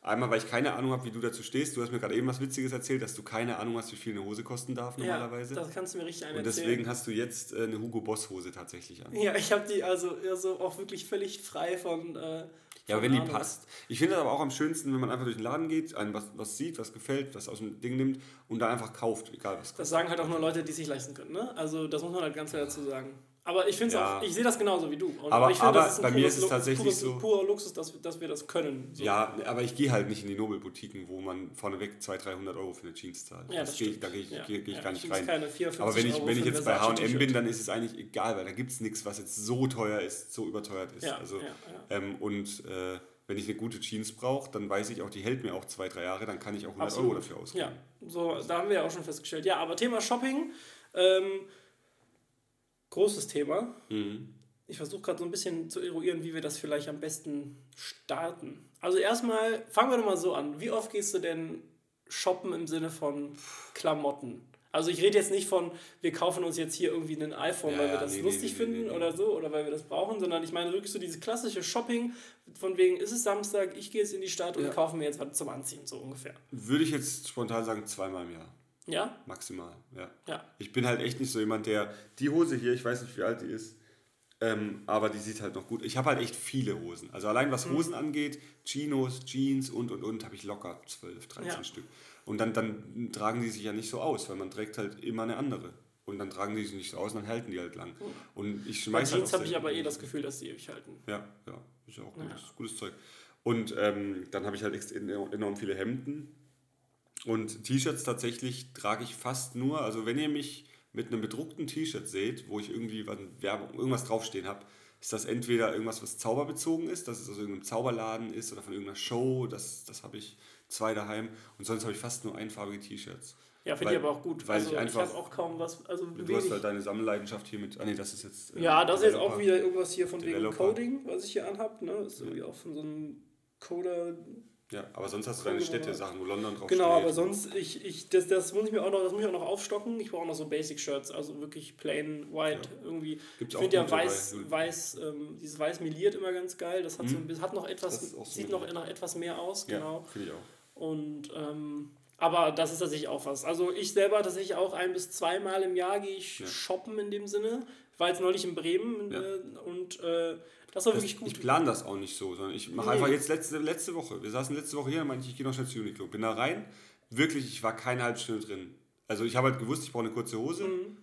Einmal, weil ich keine Ahnung habe, wie du dazu stehst. Du hast mir gerade eben was Witziges erzählt, dass du keine Ahnung hast, wie viel eine Hose kosten darf normalerweise. Ja, das kannst du mir richtig und einen deswegen erzählen. hast du jetzt äh, eine Hugo Boss Hose tatsächlich an. Ja, ich habe die also, also auch wirklich völlig frei von. Äh, Ja, wenn die passt. Ich finde es aber auch am schönsten, wenn man einfach durch den Laden geht, einen was, was sieht, was gefällt, was aus dem Ding nimmt und dann einfach kauft, egal was Das sagen halt auch nur Leute, die es sich leisten können, ne? Also das muss man halt ganz klar dazu sagen. Aber ich finde Ja. auch, ich sehe das genauso wie du. Und Aber- ich finde, aber das bei mir ist es Lu- tatsächlich pures, so- purer Luxus, dass, dass wir das können. So. Ja, aber ich gehe halt nicht in die Nobelboutiquen, wo man vorneweg 200, 300 Euro für eine Jeans zahlt. Ja, das gehe ich, da gehe ich, Ja, gehe, gehe ich ja, gar ich nicht rein. keine 4, Aber wenn ich, 50 wenn ich Euro jetzt bei H&M bin, dann ist es eigentlich egal, weil da gibt es nichts, was jetzt so teuer ist, so überteuert ist. Also. Ähm, und äh, wenn ich eine gute Jeans brauche, dann weiß ich auch, die hält mir auch zwei, drei Jahre, dann kann ich auch 100 Absolut. Euro dafür ausgeben. Ja, so, da haben wir ja auch schon festgestellt. Ja, aber Thema Shopping, ähm, großes Thema. Mhm. Ich versuche gerade so ein bisschen zu eruieren, wie wir das vielleicht am besten starten. Also erstmal, fangen wir doch mal so an. Wie oft gehst du denn shoppen im Sinne von Klamotten? Also ich rede jetzt nicht von, wir kaufen uns jetzt hier irgendwie ein iPhone, Ja, weil wir das nee, lustig nee, nee, finden oder so, oder weil wir das brauchen, sondern ich meine wirklich so dieses klassische Shopping, von wegen, ist es Samstag, ich gehe jetzt in die Stadt und Ja. kaufe mir jetzt was zum Anziehen, so ungefähr. Würde ich jetzt spontan sagen, zweimal im Jahr. Ja? Maximal, ja. Ja. Ich bin halt echt nicht so jemand, der die Hose hier, ich weiß nicht, wie alt die ist, ähm, aber die sieht halt noch gut. Ich habe halt echt viele Hosen. Also allein Mhm. was Hosen angeht, Chinos, Jeans und und und, habe ich locker 12, 13 Ja. Stück. Und dann, dann tragen die sich ja nicht so aus, weil man trägt halt immer eine andere. Und dann tragen die sich nicht so aus und dann halten die halt lang. Und ich Bei schmeiß halt Jeans habe ich aber eh das Gefühl, dass die ewig halten. Ja, ja, ist ja auch gutes, Ja. gutes Zeug. Und ähm, dann habe ich halt enorm viele Hemden. Und T-Shirts tatsächlich trage ich fast nur, also wenn ihr mich mit einem bedruckten T-Shirt seht, wo ich irgendwie was, Werbung, irgendwas draufstehen habe, ist das entweder irgendwas, was zauberbezogen ist, dass es aus irgendeinem Zauberladen ist oder von irgendeiner Show, das, das habe ich zwei daheim. Und sonst habe ich fast nur einfarbige T-Shirts. Ja, finde ich aber auch gut. weil also ich ich, einfach- habe auch kaum was. Also Du hast wenig. halt deine Sammelleidenschaft hier mit. Ah nee, das ist jetzt. äh, ja, das ist jetzt auch wieder irgendwas hier von wegen Developer. Coding, was ich hier anhab. Ne? Das ist irgendwie auch von so einem Coder Ja, aber sonst hast du deine Städte-Sachen, wo London drauf Genau, steht. aber sonst, ich, ich, das, das muss ich mir auch noch, das muss ich auch noch aufstocken. Ich brauche auch noch so Basic-Shirts, also wirklich plain white ja. irgendwie. Gibt's ich finde ja weiß, weiß ähm, dieses weiß meliert immer ganz geil. Das hat, mhm. so, hat noch etwas, so sieht noch nach etwas mehr aus, genau. Ja, finde ich auch. Und ähm, aber das ist tatsächlich auch was. Also ich selber tatsächlich auch ein bis zweimal im Jahr gehe ich ja. shoppen in dem Sinne. Ich war jetzt neulich in Bremen ja. äh, und äh, das war wirklich gut. Ich plane das auch nicht so, sondern ich mache nee. einfach jetzt letzte, letzte Woche. Wir saßen letzte Woche hier und meinte ich, ich gehe noch schnell zu Uniqlo. Bin da rein. Wirklich, ich war keine halbe Stunde drin. Also ich habe halt gewusst, ich brauche eine kurze Hose. Mhm.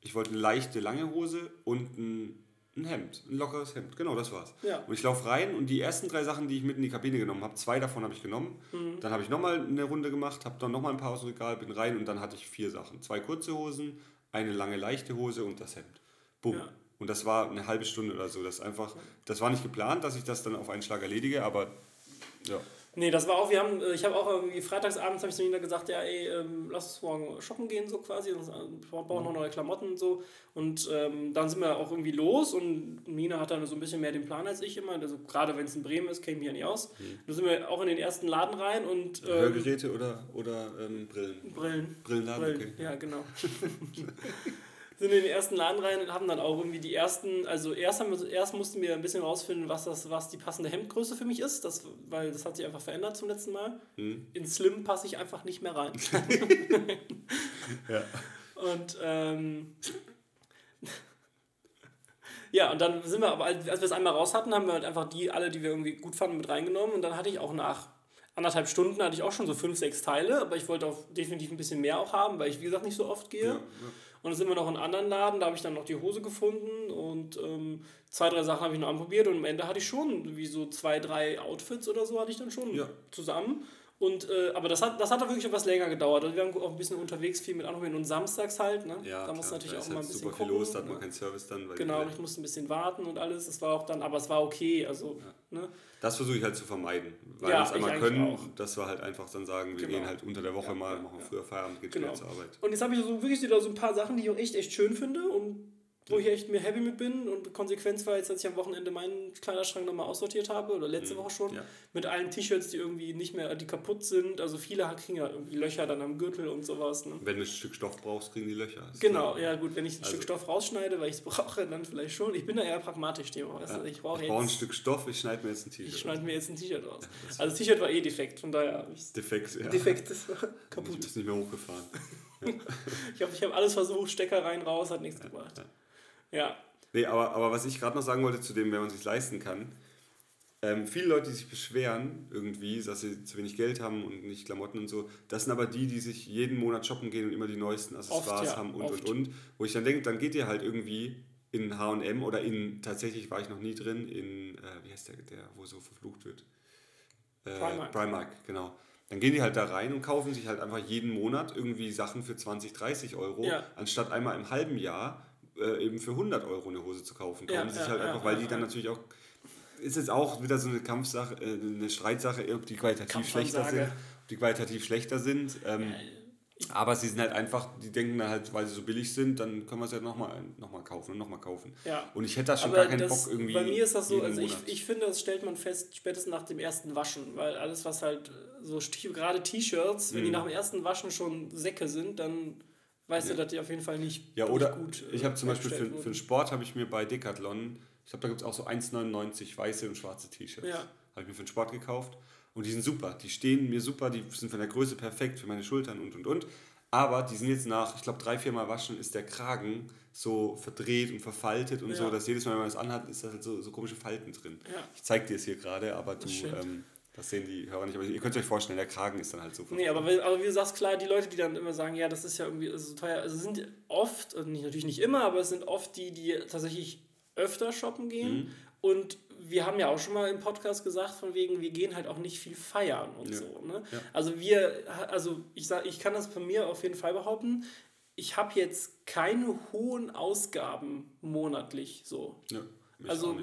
Ich wollte eine leichte, lange Hose und ein, ein Hemd. Ein lockeres Hemd. Genau, das war's. Ja. Und ich laufe rein und die ersten drei Sachen, die ich mit in die Kabine genommen habe, zwei davon habe ich genommen. Mhm. Dann habe ich nochmal eine Runde gemacht, habe dann nochmal ein paar aus dem Regal, bin rein und dann hatte ich vier Sachen. Zwei kurze Hosen, eine lange, leichte Hose und das Hemd. Bumm. Ja. Und das war eine halbe Stunde oder so. Das einfach, das war nicht geplant, dass ich das dann auf einen Schlag erledige, aber ja. Nee, das war auch, wir haben, äh, ich habe auch irgendwie freitagsabends habe ich zu Nina gesagt, ja ey, ähm, lass uns morgen shoppen gehen, so quasi, wir brauchen noch neue Klamotten und so. Und ähm, dann sind wir auch irgendwie los und Nina hat dann so ein bisschen mehr den Plan als ich immer. Also gerade wenn es in Bremen ist, käme ich ja nicht aus. Mhm. Dann sind wir auch in den ersten Laden rein und. Ähm, Hörgeräte oder, oder ähm, Brillen? Brillen. Brillenladen, Brillen. okay. Ja, genau. sind in den ersten Laden rein und haben dann auch irgendwie die ersten, also erst, haben wir, erst mussten wir ein bisschen rausfinden, was, das, was die passende Hemdgröße für mich ist, das, weil das hat sich einfach verändert zum letzten Mal. Hm. In Slim passe ich einfach nicht mehr rein. ja. Und ähm, ja, und dann sind wir aber, als wir es einmal raus hatten, haben wir halt einfach die, alle, die wir irgendwie gut fanden, mit reingenommen und dann hatte ich auch nach anderthalb Stunden hatte ich auch schon so fünf, sechs Teile, aber ich wollte auch definitiv ein bisschen mehr auch haben, weil ich, wie gesagt, nicht so oft gehe. Ja, ja. Und dann sind wir noch in einen anderen Laden, da habe ich dann noch die Hose gefunden und ähm, zwei, drei Sachen habe ich noch anprobiert und am Ende hatte ich schon wie so zwei, drei Outfits oder so hatte ich dann schon ja. zusammen. Und, äh, aber das hat, das hat wirklich etwas länger gedauert. Also wir haben auch ein bisschen unterwegs viel mit anprobieren und samstags halt. Ne? Ja, da muss natürlich auch mal ein bisschen super viel gucken, los, da hat man keinen Service dann. genau, ich musste ein bisschen warten und alles. Das war auch dann, aber es war okay. Also, ja. ne? Das versuche ich halt zu vermeiden. Weil ja, wir es einmal können, auch. dass wir halt einfach dann sagen, wir genau. gehen halt unter der Woche ja, mal, machen früher Feierabend, geht genau. zur Arbeit. Und jetzt habe ich so wirklich wieder so ein paar Sachen, die ich auch echt, echt schön finde und wo ich echt mir happy mit bin und Konsequenz war jetzt, dass ich am Wochenende meinen Kleiderschrank nochmal aussortiert habe oder letzte mhm. Woche schon ja. mit allen T-Shirts, die irgendwie nicht mehr, die kaputt sind. Also viele kriegen ja irgendwie Löcher dann am Gürtel und sowas. Ne? Wenn du ein Stück Stoff brauchst, kriegen die Löcher. Das genau, ja gut, wenn ich ein also, Stück Stoff rausschneide, weil ich es brauche, dann vielleicht schon. Ich bin da eher pragmatisch, Thema. Weißt ja. Ich brauche brauch ein Stück Stoff, ich schneide mir jetzt ein T-Shirt. Ich schneide mir jetzt ein T-Shirt aus. Ja, also das T-Shirt war eh defekt, von daher habe ich Defekt, ja. Defekt, das war kaputt. Ich bin nicht mehr hochgefahren. ich habe ich hab alles versucht, Stecker rein, raus, hat nichts gebracht. Ja. Nee, aber, aber was ich gerade noch sagen wollte zu dem, wenn man sich leisten kann, ähm, viele Leute, die sich beschweren irgendwie, dass sie zu wenig Geld haben und nicht Klamotten und so, das sind aber die, die sich jeden Monat shoppen gehen und immer die neuesten Accessoires oft, ja, haben und oft. und und. Wo ich dann denke, dann geht ihr halt irgendwie in H&M oder in, tatsächlich war ich noch nie drin, in, äh, wie heißt der, der, wo so verflucht wird? Äh, Primark. Primark, genau. Dann gehen die halt da rein und kaufen sich halt einfach jeden Monat irgendwie Sachen für 20, 30 Euro, ja. anstatt einmal im halben Jahr äh, eben für 100 Euro eine Hose zu kaufen. Kaufen ja, sich halt einfach, weil die dann natürlich auch ist jetzt auch wieder so eine Kampfsache, äh, eine Streitsache, ob die qualitativ schlechter sind, ob die qualitativ schlechter sind. Ähm, aber sie sind halt einfach, die denken dann halt, weil sie so billig sind, dann können wir es ja nochmal noch mal kaufen und nochmal kaufen. Ja. Und ich hätte da schon aber gar keinen das, Bock irgendwie. Bei mir ist das so, also ich, ich finde, das stellt man fest, spätestens nach dem ersten Waschen, weil alles, was halt so, gerade T-Shirts, wenn mhm. die nach dem ersten Waschen schon Säcke sind, dann weißt ja. du, dass die auf jeden Fall nicht, ja, oder gut Ich habe zum Beispiel für, für den Sport habe ich mir bei Decathlon, ich glaube, da gibt es auch so 1,99 weiße und schwarze T-Shirts. Ja. Habe ich mir für den Sport gekauft. Und die sind super. Die stehen mir super, die sind von der Größe perfekt für meine Schultern und und und. Aber die sind jetzt nach, ich glaube, drei, vier Mal waschen, ist der Kragen so verdreht und verfaltet und ja. so, dass jedes Mal, wenn man das anhat, ist da halt so, so komische Falten drin. Ja. Ich zeige dir es hier gerade, aber du. Ähm, das sehen die Hörer nicht, aber ihr könnt euch vorstellen, der Kragen ist dann halt so. Nee, aber, aber wie du sagst, klar, die Leute, die dann immer sagen, ja, das ist ja irgendwie so teuer, also sind oft, also nicht, natürlich nicht immer, aber es sind oft die, die tatsächlich öfter shoppen gehen. Mhm. Und wir haben ja auch schon mal im Podcast gesagt, von wegen, wir gehen halt auch nicht viel feiern und ja. so. Ne? Ja. Also wir, also ich sag, ich kann das von mir auf jeden Fall behaupten, ich habe jetzt keine hohen Ausgaben monatlich so. Ja. Mich also,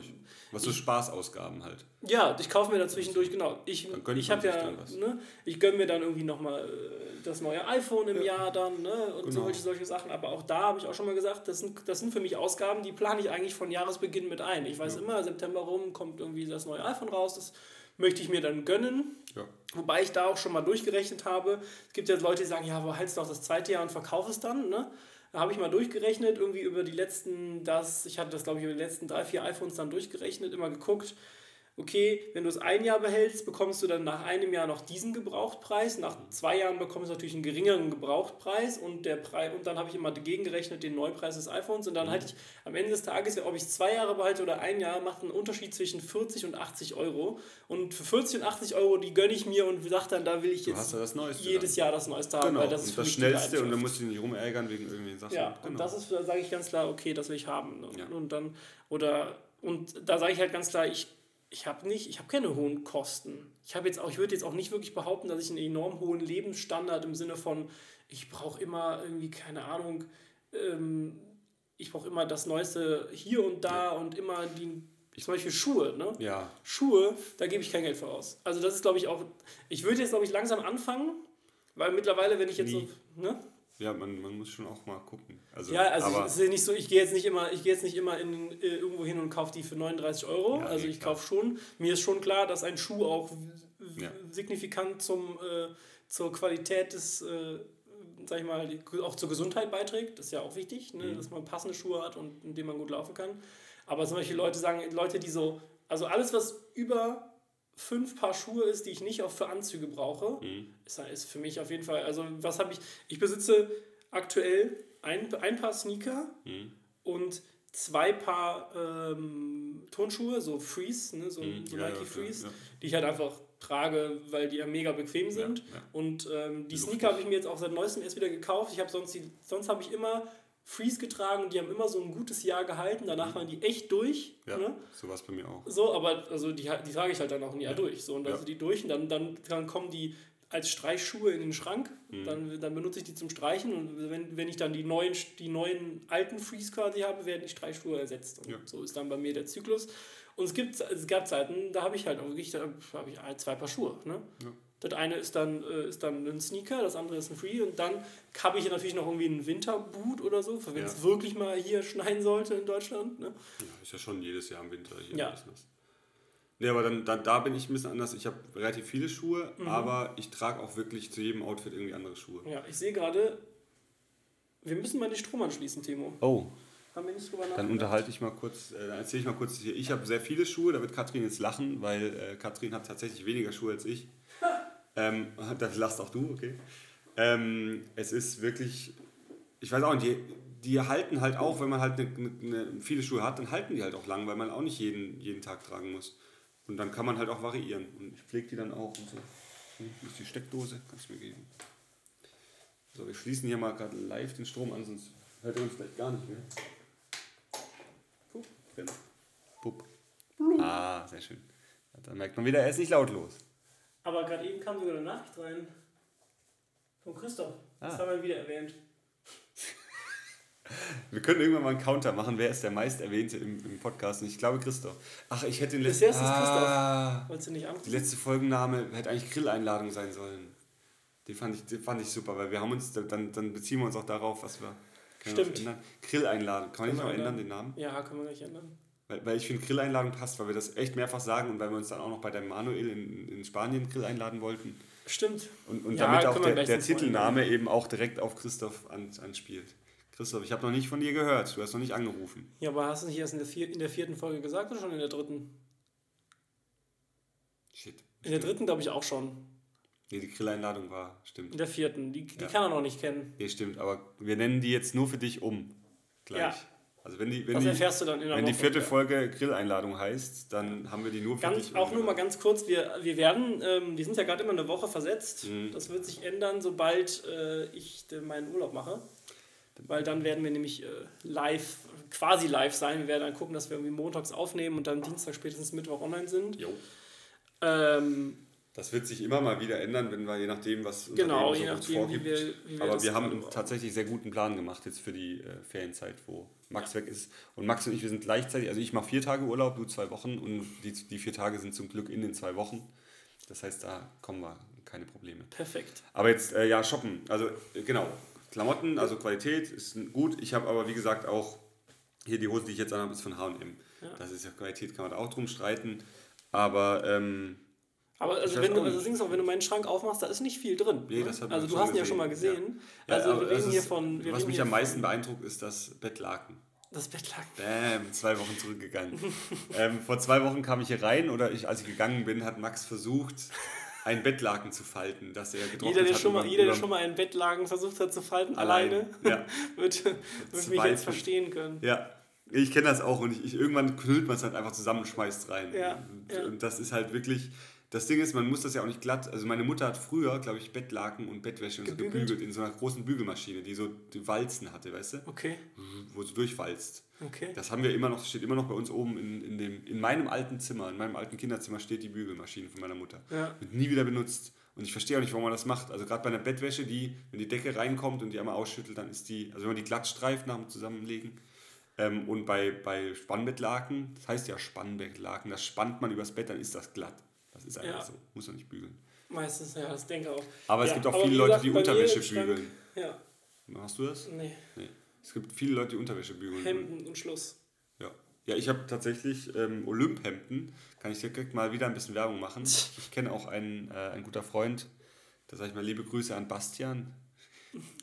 Was so Spaßausgaben halt. Ja, ich kaufe mir da zwischendurch, genau. Ich, ich habe ja, ne, ich gönne mir dann irgendwie nochmal äh, das neue iPhone im ja. Jahr dann, ne, und genau. solche, solche Sachen. Aber auch da habe ich auch schon mal gesagt, das sind, das sind für mich Ausgaben, die plane ich eigentlich von Jahresbeginn mit ein. Ich weiß ja. immer, September rum kommt irgendwie das neue iPhone raus, das möchte ich mir dann gönnen. Ja. Wobei ich da auch schon mal durchgerechnet habe. Es gibt ja Leute, die sagen, ja, aber halt's noch das zweite Jahr und verkauf es dann. Ne? Da habe ich mal durchgerechnet, irgendwie über die letzten, das, ich hatte das glaube ich über die letzten drei, vier iPhones dann durchgerechnet, immer geguckt, okay, wenn du es ein Jahr behältst, bekommst du dann nach einem Jahr noch diesen Gebrauchtpreis, nach zwei Jahren bekommst du natürlich einen geringeren Gebrauchtpreis und, der Preis, und dann habe ich immer dagegen gerechnet den Neupreis des iPhones und dann halte ich am Ende des Tages, ob ich zwei Jahre behalte oder ein Jahr, macht einen Unterschied zwischen 40 und 80 Euro und für 40 und 80 Euro, die gönne ich mir und sage dann, da will ich jetzt ja jedes dann. Jahr das Neueste haben, Genau, weil das ist und das Schnellste und dann musst du dich nicht rumärgern wegen irgendwelchen Sachen. Ja, genau. und das ist, da sage ich ganz klar, okay, das will ich haben. Und, Ja. und dann, oder, und da sage ich halt ganz klar, ich, ich habe nicht, ich habe keine hohen Kosten. Ich habe jetzt auch, ich würde jetzt auch nicht wirklich behaupten, dass ich einen enorm hohen Lebensstandard im Sinne von, ich brauche immer irgendwie, keine Ahnung, ähm, ich brauche immer das Neueste hier und da und immer die, zum Beispiel Schuhe, ne? ja, Schuhe, da gebe ich kein Geld für aus. Also das ist, glaube ich, auch, ich würde jetzt, glaube ich, langsam anfangen, weil mittlerweile, wenn ich jetzt Nie. so, ne? Ja man, man muss schon auch mal gucken. Also, Ja, also aber, es ist nicht so, ich gehe jetzt nicht immer, ich gehe jetzt nicht immer in, äh, irgendwo hin und kaufe die für 39 Euro. Ja, also nee, ich kaufe schon. Mir ist schon klar, dass ein Schuh auch Ja. signifikant zum, äh, zur Qualität des, äh, sag ich mal, auch zur Gesundheit beiträgt. Das ist ja auch wichtig, ne? Mhm. dass man passende Schuhe hat und in denen man gut laufen kann. Aber zum Beispiel Leute sagen, Leute, die so, also alles, was über fünf Paar Schuhe ist, die ich nicht auch für Anzüge brauche, Mhm. ist, ist für mich auf jeden Fall, also was habe ich, ich besitze aktuell ein, ein Paar Sneaker Mhm. und zwei Paar ähm, Turnschuhe, so Freeze, ne, so, Mhm, so ja, Nike ja, Freeze, ja. die ich halt einfach trage, weil die ja mega bequem sind. Und ähm, die. Sneaker habe ich mir jetzt auch seit neuestem erst wieder gekauft. Ich habe sonst, die, sonst habe ich immer Freeze getragen und die haben immer so ein gutes Jahr gehalten. Danach waren die echt durch. Mhm. Ja, Ne? sowas bei mir auch. So, aber also die, die trage ich halt dann auch ein Jahr durch. So, und dann Ja. sind die durch und dann, dann, dann kommen die als Streichschuhe in den Schrank. Mhm. Dann, dann benutze ich die zum Streichen und wenn, wenn ich dann die neuen, die neuen alten Freeze quasi habe, werden die Streichschuhe ersetzt. Und Ja. so ist dann bei mir der Zyklus. Und es, gibt, es gab Zeiten, da habe ich halt auch wirklich da habe ich ein- zwei Paar Schuhe. Ne? Ja. Das eine ist dann, äh, ist dann ein Sneaker, das andere ist ein Free und dann habe ich natürlich noch irgendwie einen Winterboot oder so, für wenn Ja. es wirklich mal hier schneien sollte in Deutschland. Ne? Ja, ist ja schon jedes Jahr im Winter hier Ja. bisschen was. Nee, aber dann, dann, da bin ich ein bisschen anders. Ich habe relativ viele Schuhe, Mhm. aber ich trage auch wirklich zu jedem Outfit irgendwie andere Schuhe. Ja, ich sehe gerade, wir müssen mal den Strom anschließen, Timo. Oh, Haben wir nicht drüber dann unterhalte ich mal kurz, äh, dann erzähle ich mal kurz hier. Ich habe sehr viele Schuhe, da wird Katrin jetzt lachen, weil äh, Katrin hat tatsächlich weniger Schuhe als ich. Ähm, das lachst auch du, okay. Ähm, es ist wirklich, ich weiß auch nicht, die, die halten halt auch, wenn man halt ne, ne, ne, viele Schuhe hat, dann halten die halt auch lang, weil man auch nicht jeden, jeden Tag tragen muss. Und dann kann man halt auch variieren. Und ich pflege die dann auch und so. Hm, Hier ist die Steckdose, kannst du mir geben. So, wir schließen hier mal gerade live den Strom an, sonst hört er uns vielleicht gar nicht mehr. Pup. Pup. Ah, sehr schön. Da merkt man wieder, er ist nicht lautlos. Aber gerade eben kam sogar eine Nachricht rein. Von Christoph. Das Ah. haben wir wieder erwähnt. Wir können irgendwann mal einen Counter machen, wer ist der meist erwähnte im, im Podcast. Und ich glaube Christoph. Ach, ich hätte den letzten. jetzt ist ah, Wolltest du nicht die anrufen? letzte Folgenname hätte eigentlich Grilleinladung sein sollen. Die fand ich, die fand ich super, weil wir haben uns, dann, dann beziehen wir uns auch darauf, was wir. Stimmt. Grilleinladung. Kann man nicht noch ändern, den Namen? Ja, können wir gleich ändern. Weil, weil ich finde, Grilleinladung passt, weil wir das echt mehrfach sagen und weil wir uns dann auch noch bei der Manuel in, in Spanien Grill einladen wollten. Stimmt. Und, und Ja, damit auch der, der Titelname eben auch direkt auf Christoph an, anspielt. Christoph, ich habe noch nicht von dir gehört. Du hast noch nicht angerufen. Ja, aber hast du nicht erst in der, vier, in der vierten Folge gesagt oder schon in der dritten? Shit. In der dritten glaube ich auch schon. Nee, die Grilleinladung war, stimmt. In der vierten. Die, die Ja. kann er noch nicht kennen. Nee, stimmt, aber wir nennen die jetzt nur für dich um. Gleich. Ja. Also wenn die, wenn Das die, erfährst du dann in der wenn die Woche. vierte Folge Grilleinladung heißt, dann haben wir die nur für Ganz, dich. auch nur mal ganz kurz, wir, wir werden, ähm, wir sind ja gerade immer eine Woche versetzt. Mhm. Das wird sich ändern, sobald äh, ich äh, meinen Urlaub mache. Weil dann werden wir nämlich äh, live, quasi live sein. Wir werden dann gucken, dass wir irgendwie montags aufnehmen und dann Dienstag, spätestens Mittwoch online sind. Jo. Ähm, Das wird sich immer mal wieder ändern, wenn wir je nachdem, was unser genau, Leben je so uns nachdem, wie vorgibt. wir, wie wir Aber wir haben einen tatsächlich sehr guten Plan gemacht jetzt für die äh, Ferienzeit, wo Max weg ist. Und Max und ich, wir sind gleichzeitig, also ich mache vier Tage Urlaub, du zwei Wochen und die, die vier Tage sind zum Glück in den zwei Wochen. Das heißt, da kommen wir keine Probleme. Perfekt. Aber jetzt, äh, ja, shoppen. Also, äh, genau. Klamotten, also Qualität ist gut. Ich habe aber, wie gesagt, auch hier die Hose, die ich jetzt anhabe, ist von HM. Ja. Das ist ja Qualität, kann man da auch drum streiten. Aber ähm, Aber also wenn du, also Ding ist auch, wenn du meinen Schrank aufmachst, da ist nicht viel drin. Nee, das hat also du hast ihn ja schon mal gesehen. Ja. Also ja, wir reden hier von. Was mich am meisten beeindruckt, ist das Bettlaken. Das Bettlaken. Bäm, zwei Wochen zurückgegangen. ähm, vor zwei Wochen kam ich hier rein oder ich, als ich gegangen bin, hat Max versucht, ein Bettlaken zu falten, das er getrocknet jeder, der hat. Schon mal, jeder, der schon mal ein Bettlaken versucht hat zu falten, alleine, alleine ja. wird, wird mich jetzt verstehen können. Ja, ich kenne das auch und ich, ich irgendwann knüllt man es halt einfach zusammen und schmeißt rein. Ja, und, ja. und das ist halt wirklich, das Ding ist, man muss das ja auch nicht glatt. Also meine Mutter hat früher, glaube ich, Bettlaken und Bettwäsche und so gebügelt in so einer großen Bügelmaschine, die so die Walzen hatte, weißt du? Okay. Wo sie durchwalzt. Okay. Das haben wir immer noch, steht immer noch bei uns oben in, in, dem, in meinem alten Zimmer, in meinem alten Kinderzimmer steht die Bügelmaschine von meiner Mutter. Ja. Wird nie wieder benutzt. Und ich verstehe auch nicht, warum man das macht. Also gerade bei einer Bettwäsche, die, wenn die Decke reinkommt und die einmal ausschüttelt, dann ist die, also wenn man die glatt streift nach dem Zusammenlegen. Ähm, und bei, bei Spannbettlaken, das heißt ja Spannbettlaken, das spannt man übers Bett, dann ist das glatt. Das ist einfach ja. so. Muss man nicht bügeln. Meistens, ja, das denke ich auch. Aber es ja, gibt auch viele Leute, die Unterwäsche bügeln. Ja. Hast du das? Nee. nee. Es gibt viele Leute, die Unterwäsche bügeln. Hemden und Schluss. Ja. Ja, ich habe tatsächlich ähm, Olymp-Hemden. Kann ich direkt mal wieder ein bisschen Werbung machen. Ich kenne auch einen, äh, einen guter Freund, da sage ich mal liebe Grüße an Bastian.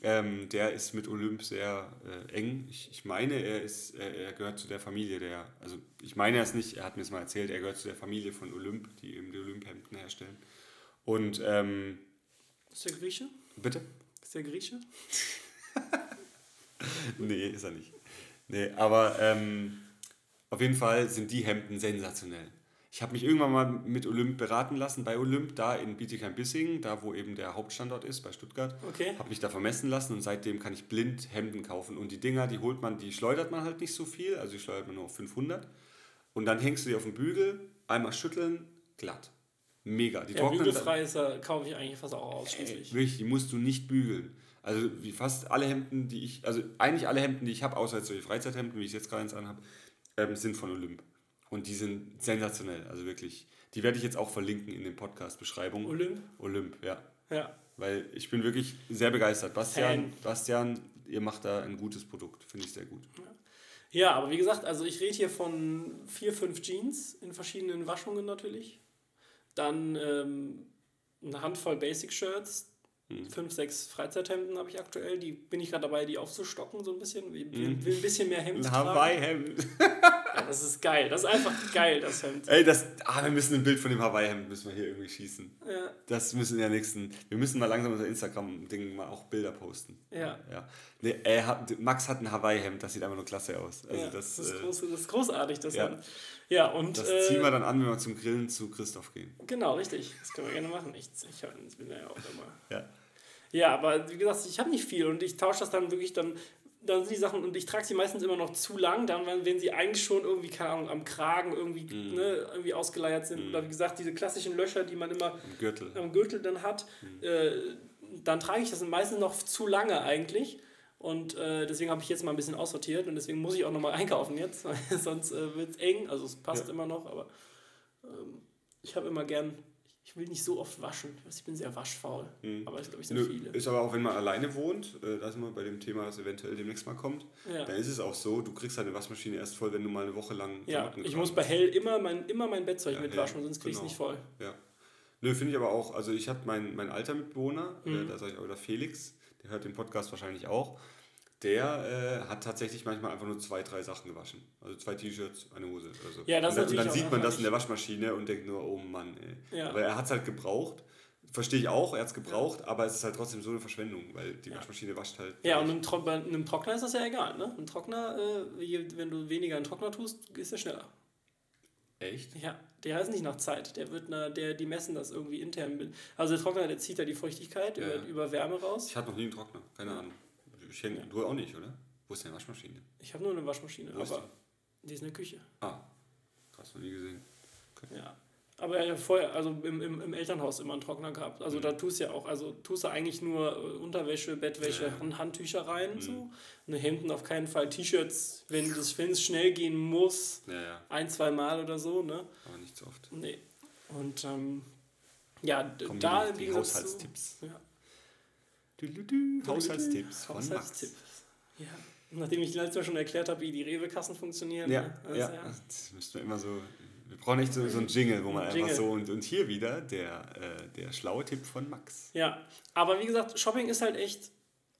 Ähm, der ist mit Olymp sehr äh, eng. Ich, ich meine, er, ist, äh, er gehört zu der Familie der, also ich meine es nicht, er hat mir es mal erzählt, er gehört zu der Familie von Olymp, die eben die Olymp-Hemden herstellen. Und ähm, ist der Grieche? Bitte? Ist der Grieche? nee, ist er nicht. Nee, aber ähm, auf jeden Fall sind die Hemden sensationell. Ich habe mich irgendwann mal mit Olymp beraten lassen, bei Olymp, da in Bietigheim-Bissingen, da wo eben der Hauptstandort ist, bei Stuttgart. Okay. Habe mich da vermessen lassen und seitdem kann ich blind Hemden kaufen. Und die Dinger, die holt man, die schleudert man halt nicht so viel, also die schleudert man nur auf 500. Und dann hängst du die auf den Bügel, einmal schütteln, glatt. Mega. Die ja, bügelfrei ist, kaufe ich eigentlich fast auch ausschließlich. Ey, wirklich, die musst du nicht bügeln. Also wie fast alle Hemden, die ich, also eigentlich alle Hemden, die ich habe, außer jetzt solche Freizeithemden, wie ich es jetzt gerade eins anhabe, ähm, sind von Olymp. Und die sind sensationell, also wirklich. Die werde ich jetzt auch verlinken in den Podcast-Beschreibungen. Olymp? Olymp, ja. Ja. Weil ich bin wirklich sehr begeistert. Bastian, Bastian, ihr macht da ein gutes Produkt, finde ich sehr gut. Ja. ja, aber wie gesagt, also ich rede hier von vier, fünf Jeans in verschiedenen Waschungen natürlich. Dann ähm, eine Handvoll Basic-Shirts, hm. Fünf, sechs Freizeithemden habe ich aktuell. Die bin ich gerade dabei, die aufzustocken so ein bisschen. Will, will, will ein bisschen mehr Hemd Ein Hawaii-Hemd. das ist geil. Das ist einfach geil, das Hemd. Ey, das, ah, wir müssen ein Bild von dem Hawaii-Hemd müssen wir hier irgendwie schießen. Ja. Das müssen wir nächsten. Wir müssen mal langsam unser Instagram-Ding mal auch Bilder posten. Ja. ja. Nee, er Max hat ein Hawaii-Hemd, das sieht einfach nur klasse aus. Also ja, das, das, ist groß, das ist großartig, das ja. Hemd. Ja, und, das ziehen wir äh, dann an, wenn wir zum Grillen zu Christoph gehen. Genau, richtig. Das können wir gerne machen. Ich, ich bin ja auch immer. Ja. Ja, aber wie gesagt, ich habe nicht viel und ich tausche das dann wirklich dann. Dann sind die Sachen, und ich trage sie meistens immer noch zu lang, dann, wenn sie eigentlich schon irgendwie, keine Ahnung, am Kragen irgendwie, mm. ne, irgendwie ausgeleiert sind. Mm. Oder wie gesagt, diese klassischen Löcher, die man immer am Gürtel, am Gürtel dann hat, mm. äh, dann trage ich das meistens noch zu lange eigentlich. Und äh, deswegen habe ich jetzt mal ein bisschen aussortiert und deswegen muss ich auch nochmal einkaufen jetzt, sonst äh, wird es eng. Also es passt ja. immer noch, aber ähm, ich habe immer gern ich will nicht so oft waschen. Ich bin sehr waschfaul. Mhm. Aber ich glaube, ich sind viele. Ist aber auch, wenn man alleine wohnt, äh, da sind wir bei dem Thema, das eventuell demnächst mal kommt, ja. dann ist es auch so, du kriegst deine Waschmaschine erst voll, wenn du mal eine Woche lang Ja, ich muss bei Hell immer mein, immer mein Bettzeug ja, mitwaschen, sonst krieg ich genau. es nicht voll. Ja. Nö, finde ich aber auch, also ich habe meinen mein alter Mitbewohner, äh, mhm. äh, da sage ich auch, der Felix, der hört den Podcast wahrscheinlich auch, der äh, hat tatsächlich manchmal einfach nur zwei, drei Sachen gewaschen. Also zwei T-Shirts, eine Hose oder so. Ja, das und dann, und dann sieht man das in der Waschmaschine und denkt nur, oh Mann, ey. Ja. Aber er hat es halt gebraucht. Verstehe ich auch, er hat es gebraucht, ja. aber es ist halt trotzdem so eine Verschwendung, weil die ja. Waschmaschine wascht halt. Ja, und einem, Tro einem, Trockner ist das ja egal, ne? Ein Trockner, äh, wenn du weniger in Trockner tust, ist er schneller. Echt? Ja, der heißt nicht nach Zeit. Der wird, na, der, die messen das irgendwie intern. Also der Trockner, der zieht da die Feuchtigkeit über, über Wärme raus. Ich hatte noch nie einen Trockner, keine Ahnung. Ich, du auch nicht, oder? Wo ist deine Waschmaschine? Ich habe nur eine Waschmaschine, Wo aber die? die ist in der Küche. Ah, krass, noch nie gesehen. Okay. Ja. Aber ja, vorher, also im, im, im Elternhaus immer einen Trockner gehabt. Also mhm. da tust du ja auch, also tust du eigentlich nur äh, Unterwäsche, Bettwäsche ja. und Handtücher rein mhm. so. Und Hemden auf keinen Fall, T-Shirts, wenn es schnell gehen muss, ja, ja. ein, zwei Mal oder so, ne? Aber nicht so oft. Nee. Und ähm, ja, Kommen da die, die Haushaltstipps. Ja. Du, du, du, Haushaltstipps von Haushaltstipps. Max. Ja. Nachdem ich letztes Mal schon erklärt habe, wie die Rewe-Kassen funktionieren. Ja, ne? also, ja. ja. das müssten wir immer so Wir brauchen echt so, so einen Jingle, wo man einfach Jingle. so und, und hier wieder der, äh, der schlaue Tipp von Max. Ja, aber wie gesagt, Shopping ist halt echt.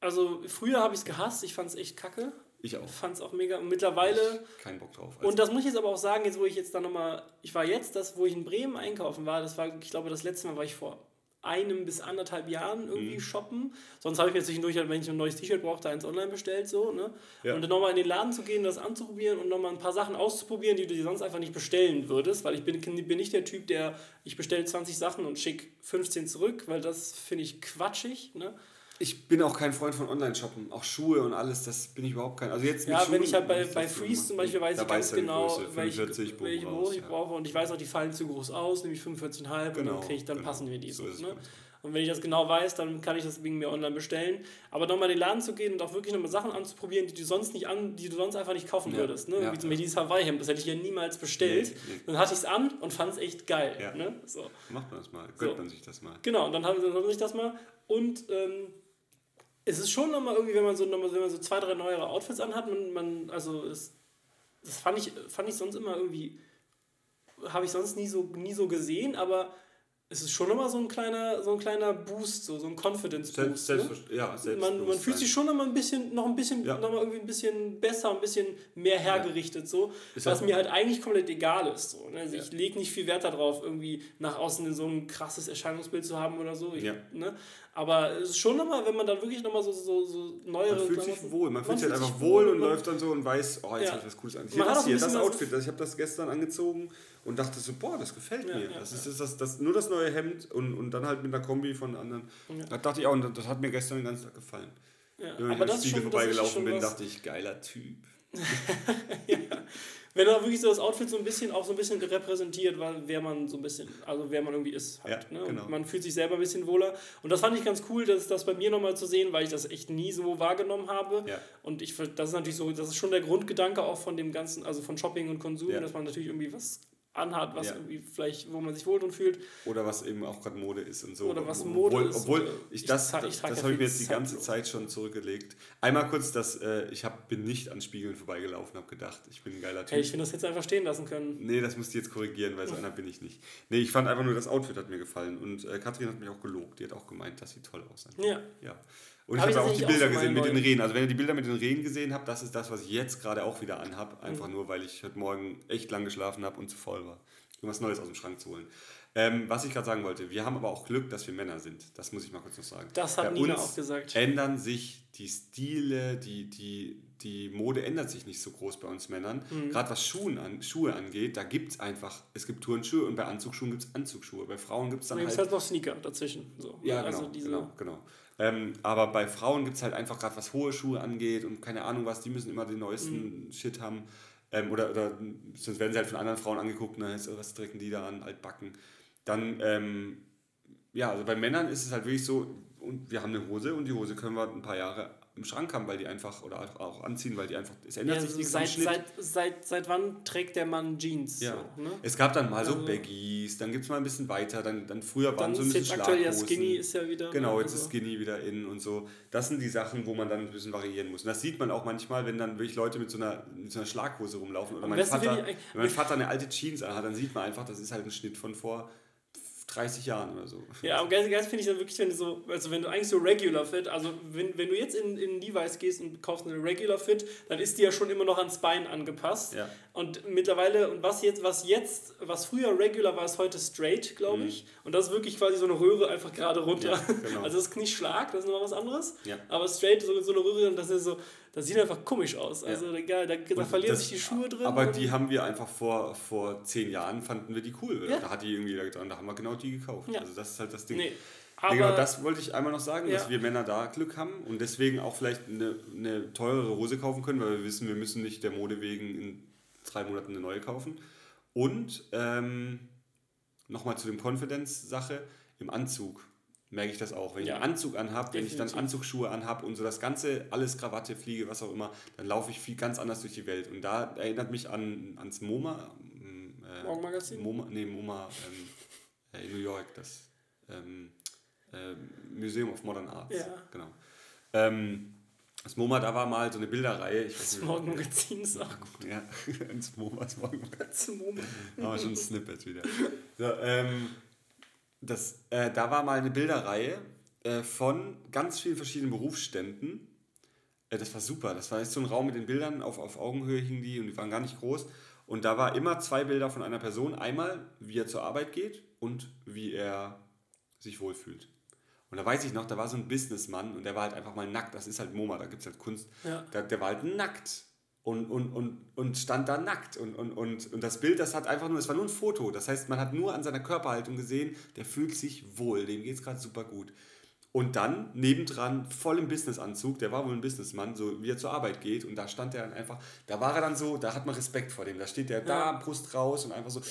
Also früher habe ich es gehasst, ich fand es echt kacke. Ich auch. Fand es auch mega. Und mittlerweile. Kein Bock drauf. Also und das muss ich jetzt aber auch sagen, jetzt wo ich jetzt dann nochmal. Ich war jetzt, das, wo ich in Bremen einkaufen war, das war, ich glaube, das letzte Mal war ich vor einem bis anderthalb Jahren irgendwie mhm. shoppen. Sonst habe ich mir zwischendurch, halt, wenn ich ein neues T-Shirt brauchte, eins online bestellt. So, ne? Ja. Und dann nochmal in den Laden zu gehen, das anzuprobieren und nochmal ein paar Sachen auszuprobieren, die du dir sonst einfach nicht bestellen würdest. Weil ich bin, bin nicht der Typ, der, ich bestelle 20 Sachen und schicke 15 zurück, weil das finde ich quatschig. Ne? Ich bin auch kein Freund von Online-Shoppen. Auch Schuhe und alles, das bin ich überhaupt kein. Also jetzt ja, Schuhen, wenn ich halt bei, bei Freeze zum Beispiel weiß ich ganz genau, welche, welche Größe ich brauche. Und ich weiß auch, die fallen zu groß aus, nämlich 45,5 genau, und dann, genau, krieg ich, dann genau. passen wir die so. ne? Und wenn ich das genau weiß, dann kann ich das wegen mir online bestellen. Aber nochmal in den Laden zu gehen und auch wirklich nochmal Sachen anzuprobieren, die du sonst nicht an, die du sonst einfach nicht kaufen ja. würdest. Ne? Ja. Wie zum Beispiel dieses Hawaii-Hemd, das hätte ich ja niemals bestellt. Nee, nee. Dann hatte ich es an und fand es echt geil. Ja. Ne? So. Macht man das mal, gönnt so. man sich das mal. Genau, und dann hat man sich das mal. Und ähm, es ist schon nochmal irgendwie, wenn man so, nochmal, wenn man so zwei, drei neuere Outfits anhat, man, man also es, das fand ich, fand ich sonst immer irgendwie, habe ich sonst nie so, nie so gesehen, aber es ist schon immer so ein kleiner, so ein kleiner Boost, so, so ein Confidence-Boost. Selbst, ne? ja, man, man fühlt sich schon noch mal ein bisschen, noch ein bisschen, ja. noch mal irgendwie ein bisschen besser, ein bisschen mehr hergerichtet, ja. so, ist was mir halt eigentlich komplett egal ist. So, ne? also ja. Ich lege nicht viel Wert darauf, irgendwie nach außen so ein krasses Erscheinungsbild zu haben oder so. Ich, ne? Aber es ist schon nochmal, wenn man dann wirklich nochmal so, so, so neuere. Man fühlt sich wohl, man, fühlt sich halt einfach wohl und läuft dann so und weiß, oh, jetzt ja. habe ich was Cooles an. Hier, das hier, das Outfit, das, ich habe das gestern angezogen und dachte so, boah, das gefällt ja, mir. Ja, das ist das, das, das, nur das neue Hemd und, und dann halt mit einer Kombi von anderen. Da dachte ich auch, und das hat mir gestern den ganzen Tag gefallen. Ja, Wenn ich am Spiegel vorbeigelaufen bin, dachte ich, geiler Typ. ja. Wenn er wirklich so das Outfit so ein bisschen auch so ein bisschen repräsentiert, wer man so ein bisschen, also wer man irgendwie ist. Halt, ja, ne? genau. Man fühlt sich selber ein bisschen wohler. Und das fand ich ganz cool, das, das bei mir nochmal zu sehen, weil ich das echt nie so wahrgenommen habe. Ja. Und ich das ist natürlich so, das ist schon der Grundgedanke auch von dem ganzen, also von Shopping und Konsum, ja. dass man natürlich irgendwie was anhat, was ja. irgendwie vielleicht, wo man sich wohl fühlt. Oder was eben auch gerade Mode ist und so. Oder was Mode obwohl, ist. Obwohl ich das, ich, ich das, das habe ich mir jetzt die ganze Zeit schon zurückgelegt. Einmal kurz, dass äh, ich hab, bin nicht an Spiegeln vorbeigelaufen, habe gedacht, ich bin ein geiler Typ. Hey, ich finde das jetzt einfach stehen lassen können. Nee, das musst du jetzt korrigieren, weil so einer bin ich nicht. Nee, ich fand einfach nur, das Outfit hat mir gefallen. Und äh, Katrin hat mich auch gelobt. Die hat auch gemeint, dass sie toll aussah. Ja. ja. Und hab ich habe auch die Bilder gesehen mit den Rehen. Also wenn ihr die Bilder mit den Rehen gesehen habt, das ist das, was ich jetzt gerade auch wieder anhab. Einfach mhm. nur, weil ich heute Morgen echt lang geschlafen habe und zu voll war irgendwas Neues aus dem Schrank zu holen. Ähm, was ich gerade sagen wollte, wir haben aber auch Glück, dass wir Männer sind. Das muss ich mal kurz noch sagen. Das hat Bei Nina auch gesagt. ändern sich die Stile, die, die, die Mode ändert sich nicht so groß bei uns Männern. Mhm. Gerade was Schuhen an, Schuhe angeht, da gibt es einfach, es gibt Turnschuhe und bei Anzugsschuhen gibt es Anzugsschuhe. Bei Frauen gibt es dann halt... Es halt noch Sneaker dazwischen. So. Ja, genau, also diese genau, genau. Ähm, aber bei Frauen gibt es halt einfach gerade, was hohe Schuhe angeht und keine Ahnung was, die müssen immer den neuesten mhm. Shit haben. Ähm, oder, oder sonst werden sie halt von anderen Frauen angeguckt, ne, was trinken die da an, altbacken. Dann, ähm, ja, also bei Männern ist es halt wirklich so, und wir haben eine Hose und die Hose können wir ein paar Jahre im Schrank haben, weil die einfach, oder auch anziehen, weil die einfach, es ändert ja, sich nichts seit, seit, seit, seit wann trägt der Mann Jeans? Ja. So, ne? Es gab dann mal so also, Baggies, dann gibt es mal ein bisschen weiter, dann, dann früher waren dann so ein bisschen jetzt aktuell ja Skinny ist ja wieder. Genau, jetzt also. ist Skinny wieder in und so. Das sind die Sachen, wo man dann ein bisschen variieren muss. Und das sieht man auch manchmal, wenn dann wirklich Leute mit so einer, mit so einer Schlaghose rumlaufen oder mein Vater, wenn mein Vater eine alte Jeans anhat, dann sieht man einfach, das ist halt ein Schnitt von vor 30 Jahren oder so. Ja, aber ganz, ganz finde ich dann wirklich, wenn du so, also wenn du eigentlich so Regular Fit, also wenn, wenn du jetzt in, in Levi's gehst und kaufst eine Regular Fit, dann ist die ja schon immer noch ans Bein angepasst. Ja. Und mittlerweile, und was jetzt, was jetzt, was früher Regular war, ist heute Straight, glaube mhm. ich. Und das ist wirklich quasi so eine Röhre einfach gerade runter. Ja, genau. Also das ist nicht Schlag, das ist nochmal was anderes. Ja. Aber Straight, so, so eine Röhre, das ist so, das sieht einfach komisch aus. Also egal, da, da verlieren das, sich die Schuhe drin. Aber die haben wir einfach vor, vor zehn Jahren, fanden wir die cool. Da hat die irgendwie getan, da haben wir genau die gekauft. Also das ist halt das Ding. Nee. Aber genau, das wollte ich einmal noch sagen, ja. dass wir Männer da Glück haben und deswegen auch vielleicht eine, eine teurere Hose kaufen können, weil wir wissen, wir müssen nicht der Mode wegen in drei Monaten eine neue kaufen. Und ähm, nochmal zu dem Confidence-Sache im Anzug merke ich das auch. Wenn ja. ich einen Anzug anhabe, wenn ich dann Anzugsschuhe anhabe und so das Ganze, alles Krawatte, Fliege, was auch immer, dann laufe ich viel ganz anders durch die Welt. Und da erinnert mich an, ans MoMA. Äh, Morgenmagazin? MoMA, nee, MoMA ähm, äh, in New York, das ähm, äh, Museum of Modern Arts. Ja. Genau. Ähm, Das MoMA, da war mal so eine Bilderreihe. Ich das Morgenmagazin ist auch gut. Ja, ins MoMA, das Morgenmagazin. Aber schon ein Snippet wieder. So, ähm, das, äh, da war mal eine Bilderreihe äh, von ganz vielen verschiedenen Berufsständen. Äh, das war super. Das war jetzt so ein Raum mit den Bildern, auf, auf Augenhöhe hingen die und die waren gar nicht groß. Und da war immer zwei Bilder von einer Person. Einmal, wie er zur Arbeit geht und wie er sich wohlfühlt. Und da weiß ich noch, da war so ein Businessmann und der war halt einfach mal nackt. Das ist halt MoMA, da gibt es halt Kunst. Ja. Der, der war halt nackt und, und, und, und stand da nackt. Und, und, und, und das Bild, das hat einfach nur, es war nur ein Foto. Das heißt, man hat nur an seiner Körperhaltung gesehen, der fühlt sich wohl, dem geht es gerade super gut. Und dann nebendran voll im Businessanzug, der war wohl ein Businessmann, so wie er zur Arbeit geht. Und da stand er dann einfach, da war er dann so, da hat man Respekt vor dem. Da steht der ja. da, Brust raus und einfach so,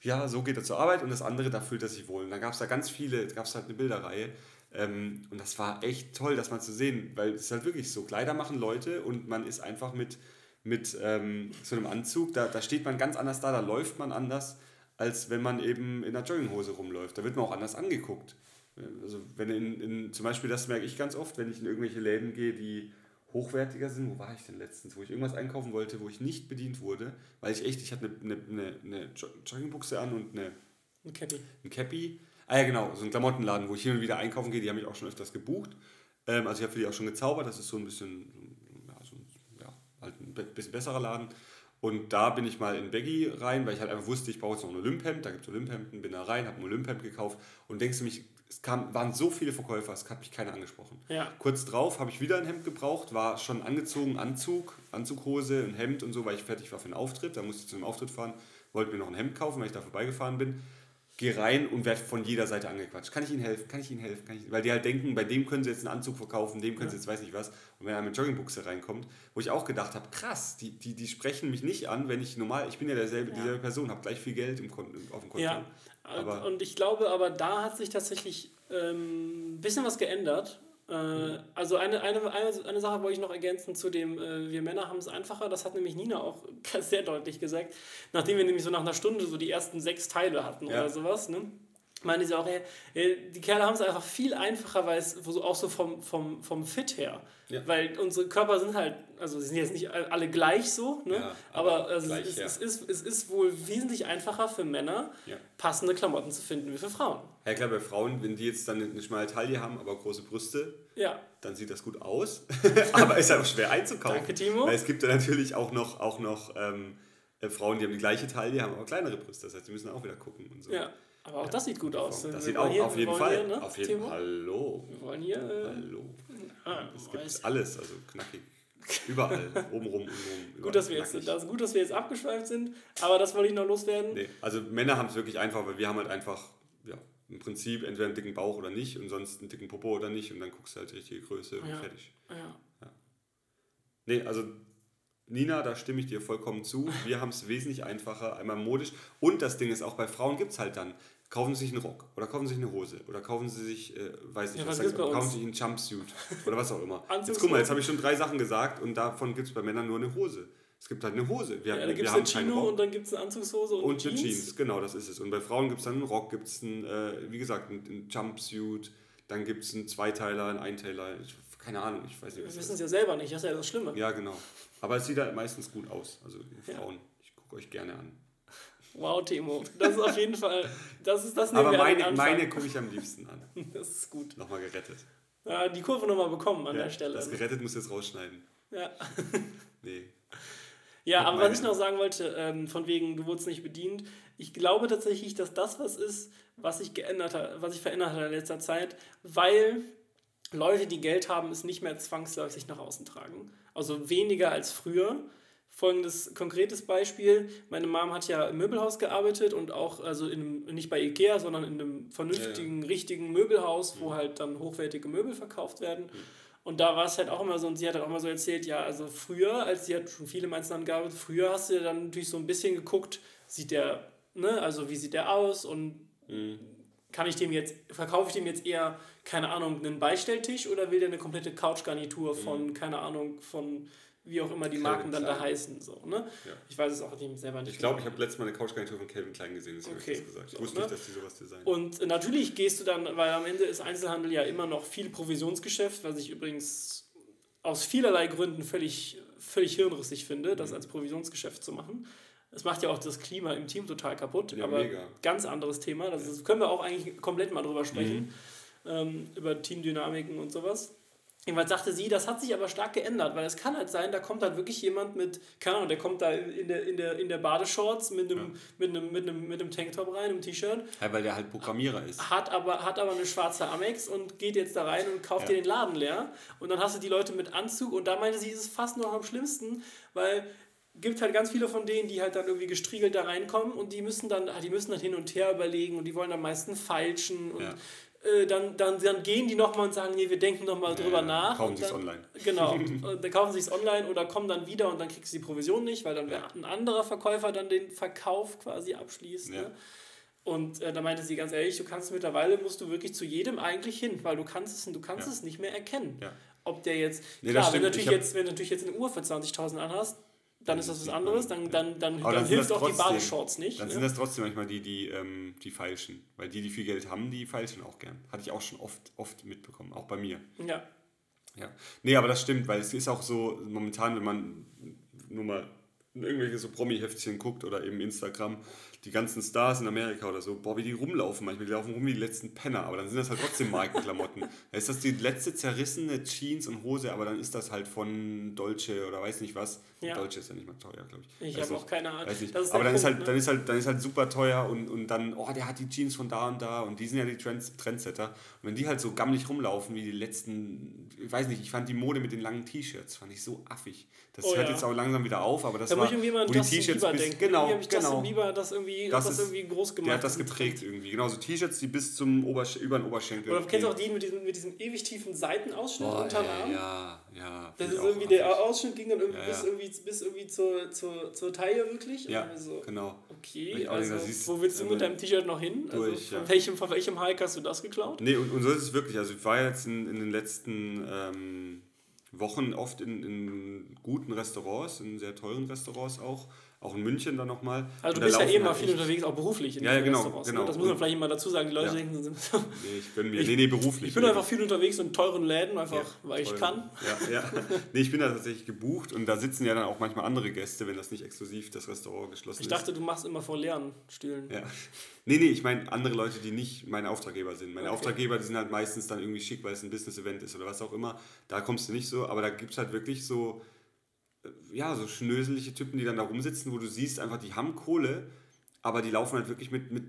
ja, so geht er zur Arbeit. Und das andere, da fühlt er sich wohl. Und dann gab es da ganz viele, gab es halt eine Bilderreihe. Ähm, und das war echt toll, das mal zu sehen, weil es ist halt wirklich so, Kleider machen Leute und man ist einfach mit, mit ähm, so einem Anzug, da, da steht man ganz anders da, da läuft man anders, als wenn man eben in einer Jogginghose rumläuft. Da wird man auch anders angeguckt. Also wenn in, in, zum Beispiel, das merke ich ganz oft, wenn ich in irgendwelche Läden gehe, die hochwertiger sind. Wo war ich denn letztens? Wo ich irgendwas einkaufen wollte, wo ich nicht bedient wurde, weil ich echt, ich hatte eine, eine, eine Joggingbuchse an und eine, ein Cappy. Ein Cappy Ah ja, genau, so ein Klamottenladen, wo ich hin und wieder einkaufen gehe, die haben mich auch schon öfters gebucht. Ähm, also ich habe für die auch schon gezaubert, das ist so ein bisschen, ja, so ein, ja, halt ein bisschen besserer Laden. Und da bin ich mal in Baggy rein, weil ich halt einfach wusste, ich brauche jetzt noch ein Olymphemd, da gibt es Olymphemden, bin da rein, habe ein Olymphemd gekauft und denkst du mich, es kam, waren so viele Verkäufer, es hat mich keiner angesprochen. Ja. Kurz drauf habe ich wieder ein Hemd gebraucht, war schon angezogen, Anzug, Anzughose, ein Hemd und so, weil ich fertig war für einen Auftritt, da musste ich zu einem Auftritt fahren, wollte mir noch ein Hemd kaufen, weil ich da vorbeigefahren bin gehe rein und werde von jeder Seite angequatscht. Kann ich Ihnen helfen? Kann ich Ihnen helfen? Kann ich, weil die halt denken, bei dem können sie jetzt einen Anzug verkaufen, dem können ja. sie jetzt weiß nicht was. Und wenn er mit Joggingbuchse reinkommt, wo ich auch gedacht habe, krass, die, die, die sprechen mich nicht an, wenn ich normal, ich bin ja derselbe, ja. dieselbe Person, habe gleich viel Geld im Konto, auf dem Konto. Ja, aber und ich glaube aber, da hat sich tatsächlich ähm, ein bisschen was geändert. Äh, also eine, eine, eine, eine Sache wollte ich noch ergänzen zu dem, äh, wir Männer haben es einfacher, das hat nämlich Nina auch sehr deutlich gesagt, nachdem wir nämlich so nach einer Stunde so die ersten sechs Teile hatten ja. oder sowas, ne? meinte sie auch, ey, die Kerle haben es einfach viel einfacher, weil es auch so vom, vom, vom Fit her. Ja. Weil unsere Körper sind halt, also sie sind jetzt nicht alle gleich so, ne? Ja, aber, aber also gleich, es, ja. es, ist, es ist wohl wesentlich einfacher für Männer, passende Klamotten zu finden wie für Frauen. Ja klar, bei Frauen, wenn die jetzt dann eine schmale Taille haben, aber große Brüste, ja. dann sieht das gut aus. aber ist auch schwer einzukaufen. Danke, Timo. Weil es gibt ja natürlich auch noch, auch noch ähm, äh, Frauen, die haben die gleiche Taille, haben aber kleinere Brüste. Das heißt, die müssen auch wieder gucken und so. Ja. Aber auch das sieht gut aus. Das wir sieht auch hier, auf jeden Fall. Hier, ne? Auf jeden Fall. Hallo. Wir wollen hier. Äh, Hallo. Ah, es gibt weiß. alles, also knackig. Überall, oben rum und rum. Gut, dass wir jetzt, das gut, dass wir jetzt abgeschweift sind, aber das wollte ich noch loswerden. Nee, also Männer haben es wirklich einfach, weil wir haben halt einfach, ja, im Prinzip entweder einen dicken Bauch oder nicht und sonst einen dicken Popo oder nicht und dann guckst du halt richtige Größe und fertig. Ja. ja. Nee, also Nina, da stimme ich dir vollkommen zu. Wir haben es wesentlich einfacher, einmal modisch. Und das Ding ist, auch bei Frauen gibt es halt dann kaufen Sie sich einen Rock oder kaufen Sie sich eine Hose oder kaufen Sie sich, äh, weiß nicht, ja, was, was kaufen Sie sich einen Jumpsuit oder was auch immer. jetzt guck mal, jetzt habe ich schon drei Sachen gesagt und davon gibt es bei Männern nur eine Hose. Es gibt halt eine Hose. Wir, ja, da gibt es eine Chino und dann gibt es eine Anzugshose und, und eine Jeans. Jeans. Genau, das ist es. Und bei Frauen gibt es dann einen Rock, gibt es einen, äh, wie gesagt, einen, einen Jumpsuit, dann gibt es einen Zweiteiler, einen Einteiler. Ich, keine Ahnung, ich weiß nicht. Wir wissen es ja selber nicht, das ist ja das Schlimme. Ja, genau. Aber es sieht halt meistens gut aus. Also Frauen, ja. ich gucke euch gerne an. Wow, Timo. Das ist auf jeden Fall, das ist das Aber meine, meine gucke ich am liebsten an. Das ist gut. Nochmal gerettet. Ja, die Kurve nochmal bekommen an ja, der Stelle. Das gerettet muss jetzt rausschneiden. Ja. nee. Ja, aber was ich noch sagen wollte, ähm, von wegen, du wurdest nicht bedient, ich glaube tatsächlich, dass das was ist, was sich geändert hat, was sich verändert hat in letzter Zeit, weil Leute, die Geld haben, es nicht mehr zwangsläufig nach außen tragen. Also weniger als früher folgendes konkretes Beispiel. Meine Mom hat ja im Möbelhaus gearbeitet und auch, also in nicht bei Ikea, sondern in einem vernünftigen, ja, ja. richtigen Möbelhaus, wo mhm. halt dann hochwertige Möbel verkauft werden. Mhm. Und da war es halt auch immer so, und sie hat halt auch immer so erzählt, ja, also früher, als sie hat schon viele Mainzeln gearbeitet, früher hast du dann natürlich so ein bisschen geguckt, sieht der, ne, also wie sieht der aus und mhm. kann ich dem jetzt, verkaufe ich dem jetzt eher, keine Ahnung, einen Beistelltisch oder will der eine komplette Couchgarnitur von, mhm. keine Ahnung, von wie auch immer die Marken dann da heißen. So, ne? Ja. Ich weiß es auch nicht, selber nicht. Ich glaube, ich habe letztes Mal eine Couchgarnitur von Calvin Klein gesehen, deswegen okay. ich das gesagt. Ich wusste ne? nicht, dass die sowas designen. Und natürlich gehst du dann, weil am Ende ist Einzelhandel ja immer noch viel Provisionsgeschäft, was ich übrigens aus vielerlei Gründen völlig, völlig hirnrissig finde, das als Provisionsgeschäft zu machen. Es macht ja auch das Klima im Team total kaputt, Ja, aber mega. ganz anderes Thema. Das ist, können wir auch eigentlich komplett mal drüber sprechen, ähm, über Teamdynamiken und sowas. Jedenfalls sagte sie, das hat sich aber stark geändert, weil es kann halt sein, da kommt halt wirklich jemand mit, keine Ahnung, der kommt da in der, in der, in der Badeshorts mit einem, mit einem, mit einem, mit einem Tanktop rein, einem T-Shirt, Ja, weil der halt Programmierer ist. hat aber, hat aber eine schwarze Amex und geht jetzt da rein und kauft Ja. dir den Laden leer. Und dann hast du die Leute mit Anzug und da meinte sie, ist es fast noch am schlimmsten, weil gibt halt ganz viele von denen, die halt dann irgendwie gestriegelt da reinkommen und die müssen dann, ah, die müssen dann hin und her überlegen und die wollen am meisten feilschen und Ja. äh, dann, dann, dann gehen die nochmal und sagen, nee, wir denken nochmal drüber Ja, nach. kaufen sie's dann, online. Genau, dann kaufen sie es online oder kommen dann wieder und dann kriegst du die Provision nicht, weil dann wer- ein anderer Verkäufer dann den Verkauf quasi abschließt. Ja. Ne? Und äh, da meinte sie ganz ehrlich, du kannst mittlerweile, musst du wirklich zu jedem eigentlich hin, weil du kannst es, du kannst Ja. es nicht mehr erkennen. Ja. Ob der jetzt, Nee, klar, wenn, natürlich jetzt, wenn du natürlich jetzt eine Uhr für 20.000 anhast, dann ist das was anderes, dann, dann, dann, dann, dann sind hilft auch die trotzdem- Badeshorts nicht. Dann ne? sind das trotzdem manchmal die, die, ähm, die feilschen. Weil die, die viel Geld haben, die feilschen auch gern. Hatte ich auch schon oft, oft mitbekommen, auch bei mir. ja. Ja. Nee, aber das stimmt, weil es ist auch so, momentan, wenn man nur mal in irgendwelche so Promi-Heftchen guckt oder eben Instagram, die ganzen Stars in Amerika oder so, boah, wie die rumlaufen manchmal, die laufen rum wie die letzten Penner, aber dann sind das halt trotzdem Markenklamotten. da ist das die letzte zerrissene Jeans und Hose, aber dann ist das halt von Dolce oder weiß nicht was. Ja. Dolce ist ja nicht mal teuer, glaube ich. Ich habe auch keine Ahnung. Ist aber dann, ist Punkt, halt, ne? dann, ist halt, dann ist halt super teuer und, und dann, oh, der hat die Jeans von da und da und die sind ja die Trends, Trendsetter. Und wenn die halt so gammelig rumlaufen wie die letzten, ich weiß nicht, ich fand die Mode mit den langen T-Shirts, fand ich so affig. Das Oh hört ja. jetzt auch langsam wieder auf, aber das Da war, muss ich irgendwie mal an wo die T-Shirts bis, denken. genau, Irgendwie genau. Bieber das irgendwie, Das das, ist- irgendwie groß gemacht. Der hat das geprägt irgendwie. Genau, so T-Shirts, die bis zum Obersch über den Oberschenkel Oder kennst du auch die mit diesem, mit diesem ewig tiefen Seitenausschnitt Boah, unterm Arm? ja, ja. Das ist irgendwie, der affig. Ausschnitt ging dann irgendwie Ja, bis ja. irgendwie, bis irgendwie zur, zur, zur Taille wirklich. Ja, so, genau. okay, also, ist- wo willst du mit deinem T-Shirt noch hin? Also durch, von, welchem, von welchem Hike hast du das geklaut? Nee, und, und so ist es wirklich. Also ich war jetzt in, in den letzten ähm, Wochen oft in, in guten Restaurants, in sehr teuren Restaurants auch. Auch in München dann nochmal. Also du bist ja eh mal halt viel unterwegs, auch beruflich in Ja, ja, genau, Restaurants. genau. Ne? Das muss man vielleicht mal dazu sagen. Die Leute Ja. denken, Nee, ich bin mir. Ich- nee, nee, beruflich. ich bin einfach viel unterwegs in teuren Läden, einfach Ja, weil ich toll. kann. Ja, ja. Nee, ich bin da tatsächlich gebucht und da sitzen ja dann auch manchmal andere Gäste, wenn das nicht exklusiv das Restaurant geschlossen Ich ist. dachte, du machst immer vor leeren Stühlen. Ja. Nee, nee, ich meine andere Leute, die nicht meine Auftraggeber sind. Meine Okay. Auftraggeber, die sind halt meistens dann irgendwie schick, weil es ein Business-Event ist oder was auch immer. Da kommst du nicht so, aber da gibt es halt wirklich so, ja, so schnöselige Typen, die dann da rumsitzen, wo du siehst einfach, die haben Kohle, aber die laufen halt wirklich mit, mit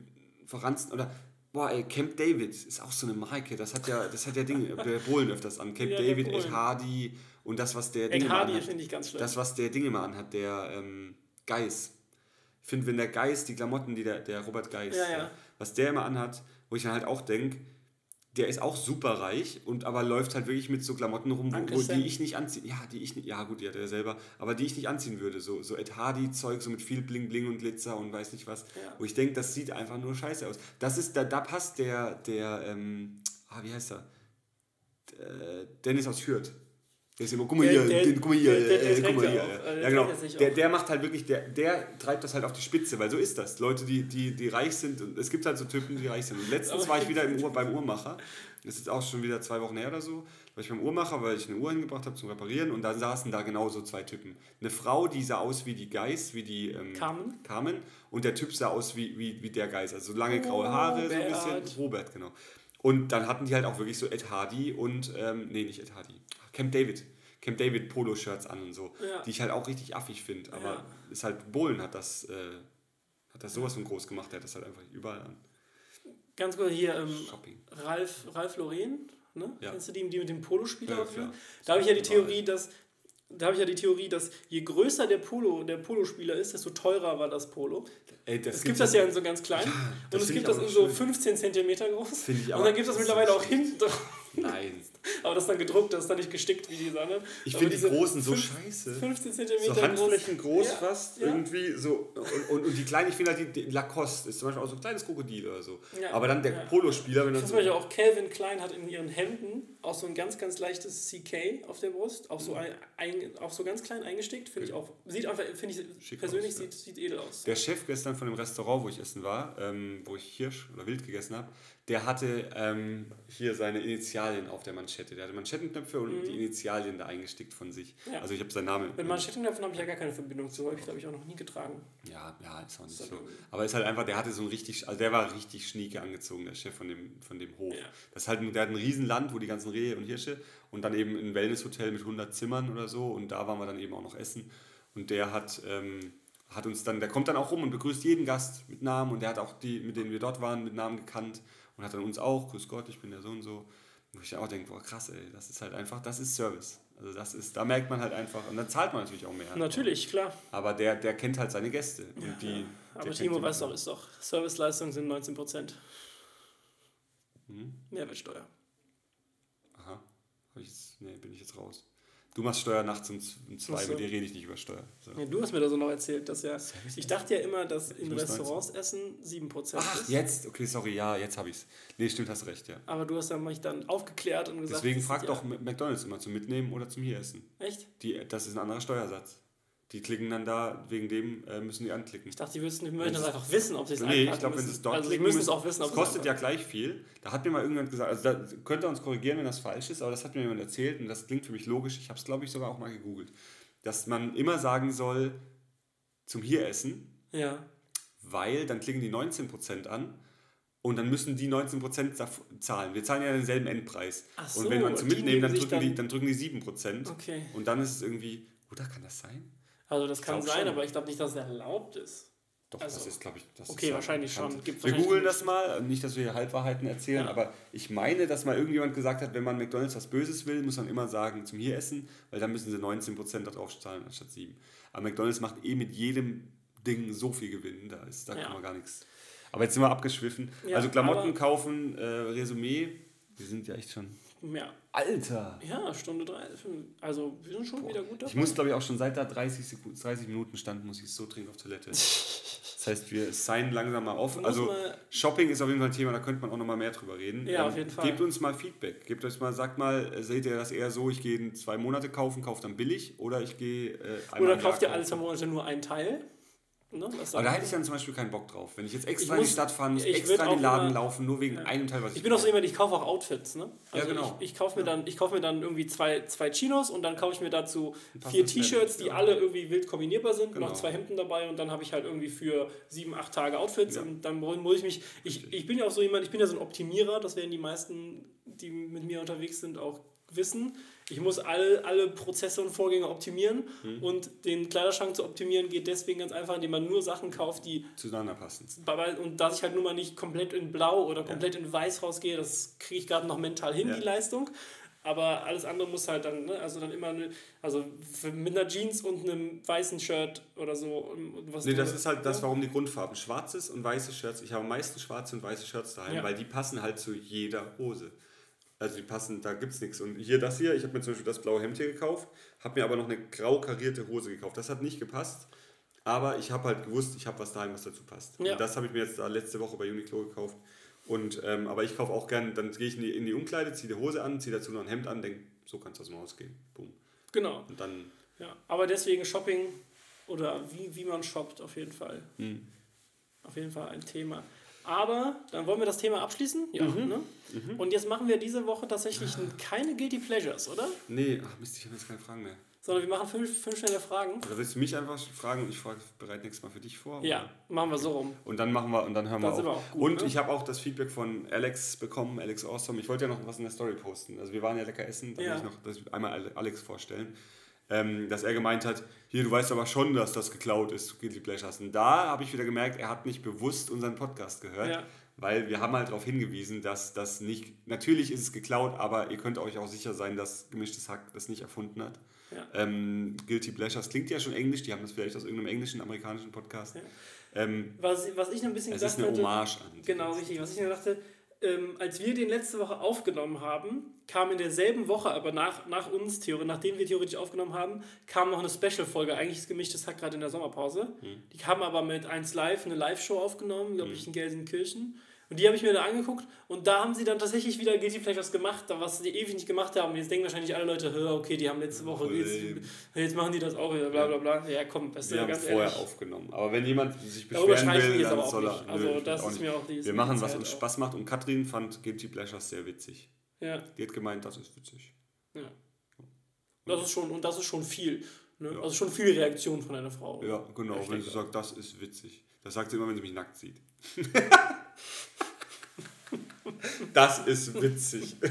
verransten oder. Boah, ey, Camp David ist auch so eine Marke. Das hat ja, das hat ja Dinge, der Bohlen öfters an. Camp Ja, David, Ed. Hardy und das, was der Dinge Hardy anhat. finde ich ganz schlimm. Das, was der Dinge mal anhat, der ähm, Geis. Ich finde, wenn der Geis, die Klamotten, die der, der Robert Geis, Ja, ja. was der immer anhat, wo ich dann halt auch denke, der ist auch super reich und aber läuft halt wirklich mit so Klamotten rum, wo, wo, die ich nicht anziehen. Ja, die ich nicht, ja gut, die hat er selber, aber die ich nicht anziehen würde. So, so Ed Hardy-Zeug, so mit viel Bling Bling und Glitzer und weiß nicht was. Ja. Wo ich denke, das sieht einfach nur scheiße aus. Das ist, da, da passt der, der, ähm, ah, wie heißt er? Äh, Dennis aus Fürth. Der ist immer, guck mal hier, der- den, guck mal hier, der- der äh, guck mal hier. ja. äh, ja, genau. Der, der macht halt wirklich, der, der treibt das halt auf die Spitze, weil so ist das. Leute, die, die, die reich sind, und es gibt halt so Typen, die reich sind. Und letztens war ich wieder im Uhr, beim Uhrmacher, das ist auch schon wieder zwei Wochen her oder so, war ich beim Uhrmacher, weil ich eine Uhr hingebracht habe zum Reparieren und dann saßen da genau so zwei Typen. Eine Frau, die sah aus wie die Geist, wie die ähm, Carmen? Carmen und der Typ sah aus wie, wie, wie der Geist, also so lange graue Haare, so ein bisschen. Robert. Robert, genau. Und dann hatten die halt auch wirklich so Ed Hardy und, ähm, nee, nicht Ed Hardy, Camp David. Camp David Polo-Shirts an und so, Ja. die ich halt auch richtig affig finde. Aber Ja. ist halt, Bohlen hat das, äh, hat das sowas von groß gemacht, der hat das halt einfach überall an. Ganz kurz hier, ähm, Shopping. Ralf, Ralf Loren, ne? Ja. Kennst du die, die mit dem Polospieler? Ja? Da habe ich ja die. Theorie, dass da habe ich ja die Theorie, dass je größer der Polo, der Polospieler ist, desto teurer war das Polo. Ey, das Es gibt das ja in so ganz klein Ja, und es gibt das in so schön. 15 Zentimeter groß. Ich und dann gibt es das so mittlerweile auch schön. hinten drauf. Nein. Aber das ist dann gedruckt, das ist dann nicht gestickt wie die Sonne. Ich finde die diese großen so fünf- scheiße. 15 Zentimeter So Handflächen groß Ja, fast, ja. irgendwie so. Und, und, und die kleinen, ich finde halt die, die Lacoste ist zum Beispiel auch so ein kleines Krokodil oder so. Ja, Aber dann der ja. Polospieler, wenn so. zum Beispiel auch Calvin Klein hat in ihren Hemden auch so ein ganz, ganz leichtes CK auf der Brust, auch so, ein, ein, auch so ganz klein eingestickt, finde ich auch. Sieht einfach, finde ich Schick persönlich aus, ja. sieht, sieht edel aus. Der Chef gestern von dem Restaurant, wo ich essen war, ähm, wo ich Hirsch oder Wild gegessen habe, der hatte ähm, hier seine Initialien auf der Manschette. Der hatte Manschettenknöpfe und die Initialien da eingestickt von sich. Ja. Also ich habe seinen Namen. Mit Manschettenknöpfen habe ich ja gar keine Verbindung zu. Habe ich, glaube ich, auch noch nie getragen. Ja, ja, ist auch nicht Ist so. Aber ist halt einfach, der hatte so ein richtig, also der war richtig schnieke angezogen, der Chef von dem, von dem Hof. Ja. Das ist halt, der hat ein Riesenland, wo die ganzen Rehe und Hirsche und dann eben ein Wellnesshotel mit 100 Zimmern oder so und da waren wir dann eben auch noch essen und der hat, ähm, hat uns dann, der kommt dann auch rum und begrüßt jeden Gast mit Namen und der hat auch die, mit denen wir dort waren, mit Namen gekannt und hat dann uns auch, grüß Gott, ich bin der so und so. Wo ich auch denke, boah krass, ey, das ist halt einfach, das ist Service. Also das ist, da merkt man halt einfach, und dann zahlt man natürlich auch mehr. Natürlich, klar. Aber der, der kennt halt seine Gäste. Und die, Aber der Timo weiß doch, ist doch, Serviceleistungen sind 19%. Hm? Mehrwertsteuer. Aha. Hab ich jetzt, nee, bin ich jetzt raus. Du machst Steuer nachts um um zwei, so. mit dir rede ich nicht über Steuer. So. Ja, du hast mir da so noch erzählt, dass ja. Ich dachte ja immer, dass in Restaurants Essen 7% Ach, ist. jetzt? Okay, sorry, ja, jetzt habe ich's. Nee, stimmt, hast recht, ja. Aber du hast dann mich dann aufgeklärt und gesagt. Deswegen das frag ist doch McDonalds immer zum Mitnehmen oder zum hier essen. Ja, echt? Die, das ist ein anderer Steuersatz. Die klicken dann da, wegen dem äh, müssen die anklicken. Ich dachte, die würden, die möchten das einfach wissen, ob sie es Nee, ich glaube, wenn müssen. sie es dort Also, klicken müssen es auch wissen, ob es kostet ja gleich viel. Da hat mir mal irgendjemand gesagt, also da könnt ihr uns korrigieren, wenn das falsch ist, aber das hat mir jemand erzählt und das klingt für mich logisch. Ich habe es, glaube ich, sogar auch mal gegoogelt. Dass man immer sagen soll, zum hier essen, Ja. weil dann klicken die 19% an und dann müssen die 19% daf- zahlen. Wir zahlen ja denselben Endpreis. Ach und so, wenn man zum die Mitnehmen, dann drücken, die, dann- dann drücken die 7%. Okay. Und dann ist es irgendwie, oder kann das sein? Also, das kann sein, schon. aber ich glaube nicht, dass es erlaubt ist. Doch, Also, das ist, glaube ich, das okay, ist wahrscheinlich schon. Gibt wir wahrscheinlich googeln das mal, nicht, dass wir hier Halbwahrheiten erzählen, Ja. aber ich meine, dass mal irgendjemand gesagt hat, wenn man McDonalds was Böses will, muss man immer sagen, zum hier essen, weil dann müssen sie 19% darauf zahlen anstatt 7. Aber McDonalds macht eh mit jedem Ding so viel Gewinn, da, ist, da Ja. kann man gar nichts. Aber jetzt sind wir abgeschwiffen. Ja, also Klamotten kaufen, äh, Resümee, wir sind ja echt schon... Ja. Alter! Ja, Stunde drei. Also, wir sind schon wieder gut dabei. Ich muss, glaube ich, auch schon seit da 30, Sekunden, 30 Minuten stand, muss ich so dringend auf Toilette. Das heißt, wir signen langsam mal auf. Also Shopping ist auf jeden Fall ein Thema, da könnte man auch noch mal mehr drüber reden. Ähm, Ja, auf jeden Fall. Gebt uns mal Feedback. Gebt euch mal, sagt mal, äh, seht ihr das eher so, ich gehe in zwei Monate kaufen, kaufe dann billig oder ich gehe äh, einmal Oder kauft ihr alle zwei Monate nur einen Teil? Ne? Aber da hätte ich dann zum Beispiel keinen Bock drauf. Wenn ich jetzt Ich extra in die muss- Stadt fahren muss, ich extra in den Laden immer- laufen, nur wegen einem Teil, was Ich bin auch so jemand, ich kaufe auch Outfits, ne? Also Ja, genau. Ich, ich kaufe mir, dann, ich kauf mir dann irgendwie zwei, zwei Chinos und dann kaufe ich mir dazu vier T-Shirts, die ja. alle irgendwie wild kombinierbar sind, Genau. noch zwei Hemden dabei und dann habe ich halt irgendwie für sieben, acht Tage Outfits Ja. und dann mu- muss ich mich. Ich, ich bin ja auch so jemand, ich bin ja so ein Optimierer, das werden die meisten, die mit mir unterwegs sind, auch wissen. Ich muss alle, alle Prozesse und Vorgänge optimieren Hm. und den Kleiderschrank zu optimieren geht deswegen ganz einfach, indem man nur Sachen kauft, die zueinander passen. und dass ich halt nun mal nicht komplett in Blau oder komplett in Weiß rausgehe, das kriege ich gerade noch mental hin, Ja. die Leistung. Aber alles andere muss halt dann, ne, also dann immer, ne, also mit einer Jeans und einem weißen Shirt oder so. Was Nee, das ist halt das, ja. warum die Grundfarben. Schwarzes und weiße Shirts. Ich habe am meisten schwarze und weiße Shirts daheim, Ja. weil die passen halt zu jeder Hose. Also die passen, da gibt's nichts. Und hier das hier, ich habe mir zum Beispiel das blaue Hemd hier gekauft, habe mir aber noch eine grau karierte Hose gekauft. Das hat nicht gepasst, aber ich habe halt gewusst, ich habe was daheim, was dazu passt. Ja. Und das habe ich mir jetzt da letzte Woche bei Uniqlo gekauft. Und, ähm, aber ich kaufe auch gern, dann gehe ich in die, in die Umkleide, ziehe die Hose an, ziehe dazu noch ein Hemd an, denke, so kannst du aus dem Haus gehen. Boom. Genau, Und dann, ja. Aber deswegen Shopping oder wie, wie man shoppt, auf jeden Fall. hm. Auf jeden Fall ein Thema. Aber dann wollen wir das Thema abschließen. Ja, Mhm. ne? Und jetzt machen wir diese Woche tatsächlich keine Guilty Pleasures, oder? nee, ach Mist, ich habe jetzt keine Fragen mehr. Sondern wir machen fünf, fünf schnelle Fragen. Oder willst du mich einfach fragen und ich frage, bereite nächstes Mal für dich vor? Ja, machen wir so rum. Und dann machen wir und dann hören Dann wir auf. wir auch gut, und ne? ich habe auch das Feedback von Alex bekommen, Alex Awesome. Ich wollte ja noch was in der Story posten. Also wir waren ja lecker essen, da Ja. will ich noch das einmal Ale- Alex vorstellen. Ähm, dass er gemeint hat, hier, du weißt aber schon, dass das geklaut ist, Guilty Pleasures. Und da habe ich wieder gemerkt, er hat nicht bewusst unseren Podcast gehört, Ja. weil wir haben halt darauf hingewiesen, dass das nicht, natürlich ist es geklaut, aber ihr könnt euch auch sicher sein, dass Gemischtes Hack das nicht erfunden hat. Ja. Ähm, Guilty Pleasures klingt ja schon englisch, die haben das vielleicht aus irgendeinem englischen, amerikanischen Podcast. Ja. Ähm, Was, was ich noch ein bisschen es ist eine hatte, Hommage an. genau richtig, was ich mir dachte, ähm, als wir den letzte Woche aufgenommen haben, kam in derselben Woche, aber nach, nach uns, Theorie, nachdem wir theoretisch aufgenommen haben, kam noch eine Special-Folge, eigentlich ist gemischtes Hack gerade in der Sommerpause. Hm. Die haben aber mit 1 Live eine Live-Show aufgenommen, glaube ich, in Gelsenkirchen. Und die habe ich mir da angeguckt und da haben sie dann tatsächlich wieder Guilty Pleasures gemacht, da was sie ewig nicht gemacht haben. Und jetzt denken wahrscheinlich alle Leute, "Hör, okay, die haben letzte Woche, jetzt, jetzt machen die das auch wieder, bla bla bla. Ja, komm, das ist ja haben ganz vorher ehrlich. aufgenommen. Aber wenn jemand sich beschweren will, dann auch soll er. Also Nö, das ist mir auch die- Wir machen, was uns. Spaß macht und Katrin fand Guilty Pleasures sehr witzig. Ja. Die hat gemeint, das ist witzig. Ja. Das ist schon, und das ist schon viel. Ne? Ja. Also schon viel Reaktion von einer Frau. Ja, genau, wenn sie sagt, das ist witzig. Das sagt sie immer, wenn sie mich nackt sieht. das ist witzig.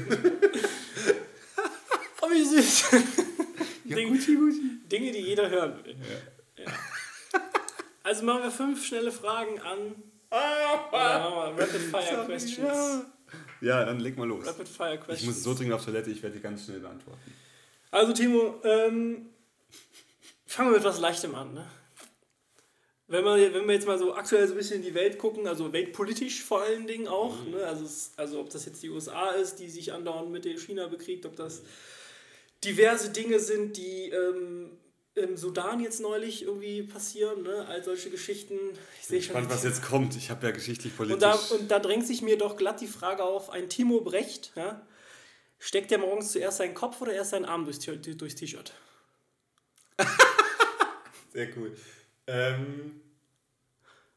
Oh, wie süß. Ja, Ding- Gucci, Gucci. Dinge, die jeder hören will. Ja. Also machen wir fünf schnelle Fragen an. Wir Rapid Fire Questions. Ja. ja, dann leg mal los. Rapid Fire Ich Questions. muss so dringend auf Toilette, ich werde die ganz schnell beantworten. Also Timo, ähm, fangen wir mit was Leichtem an. Ne? Wenn, wir, wenn wir jetzt mal so aktuell so ein bisschen in die Welt gucken, also weltpolitisch vor allen Dingen auch, Mhm. ne? also, es, also ob das jetzt die USA ist, die sich andauernd mit der China bekriegt, ob das diverse Dinge sind, die ähm, im Sudan jetzt neulich irgendwie passieren, ne? all solche Geschichten. Ich sehe schon. Spannend, was jetzt kommt. Ich habe ja geschichtlich politisch. Und da, und da drängt sich mir doch glatt die Frage auf, ein Timo Brecht, ja, steckt der morgens zuerst seinen Kopf oder erst seinen Arm durchs T-Shirt? Sehr cool. Ähm,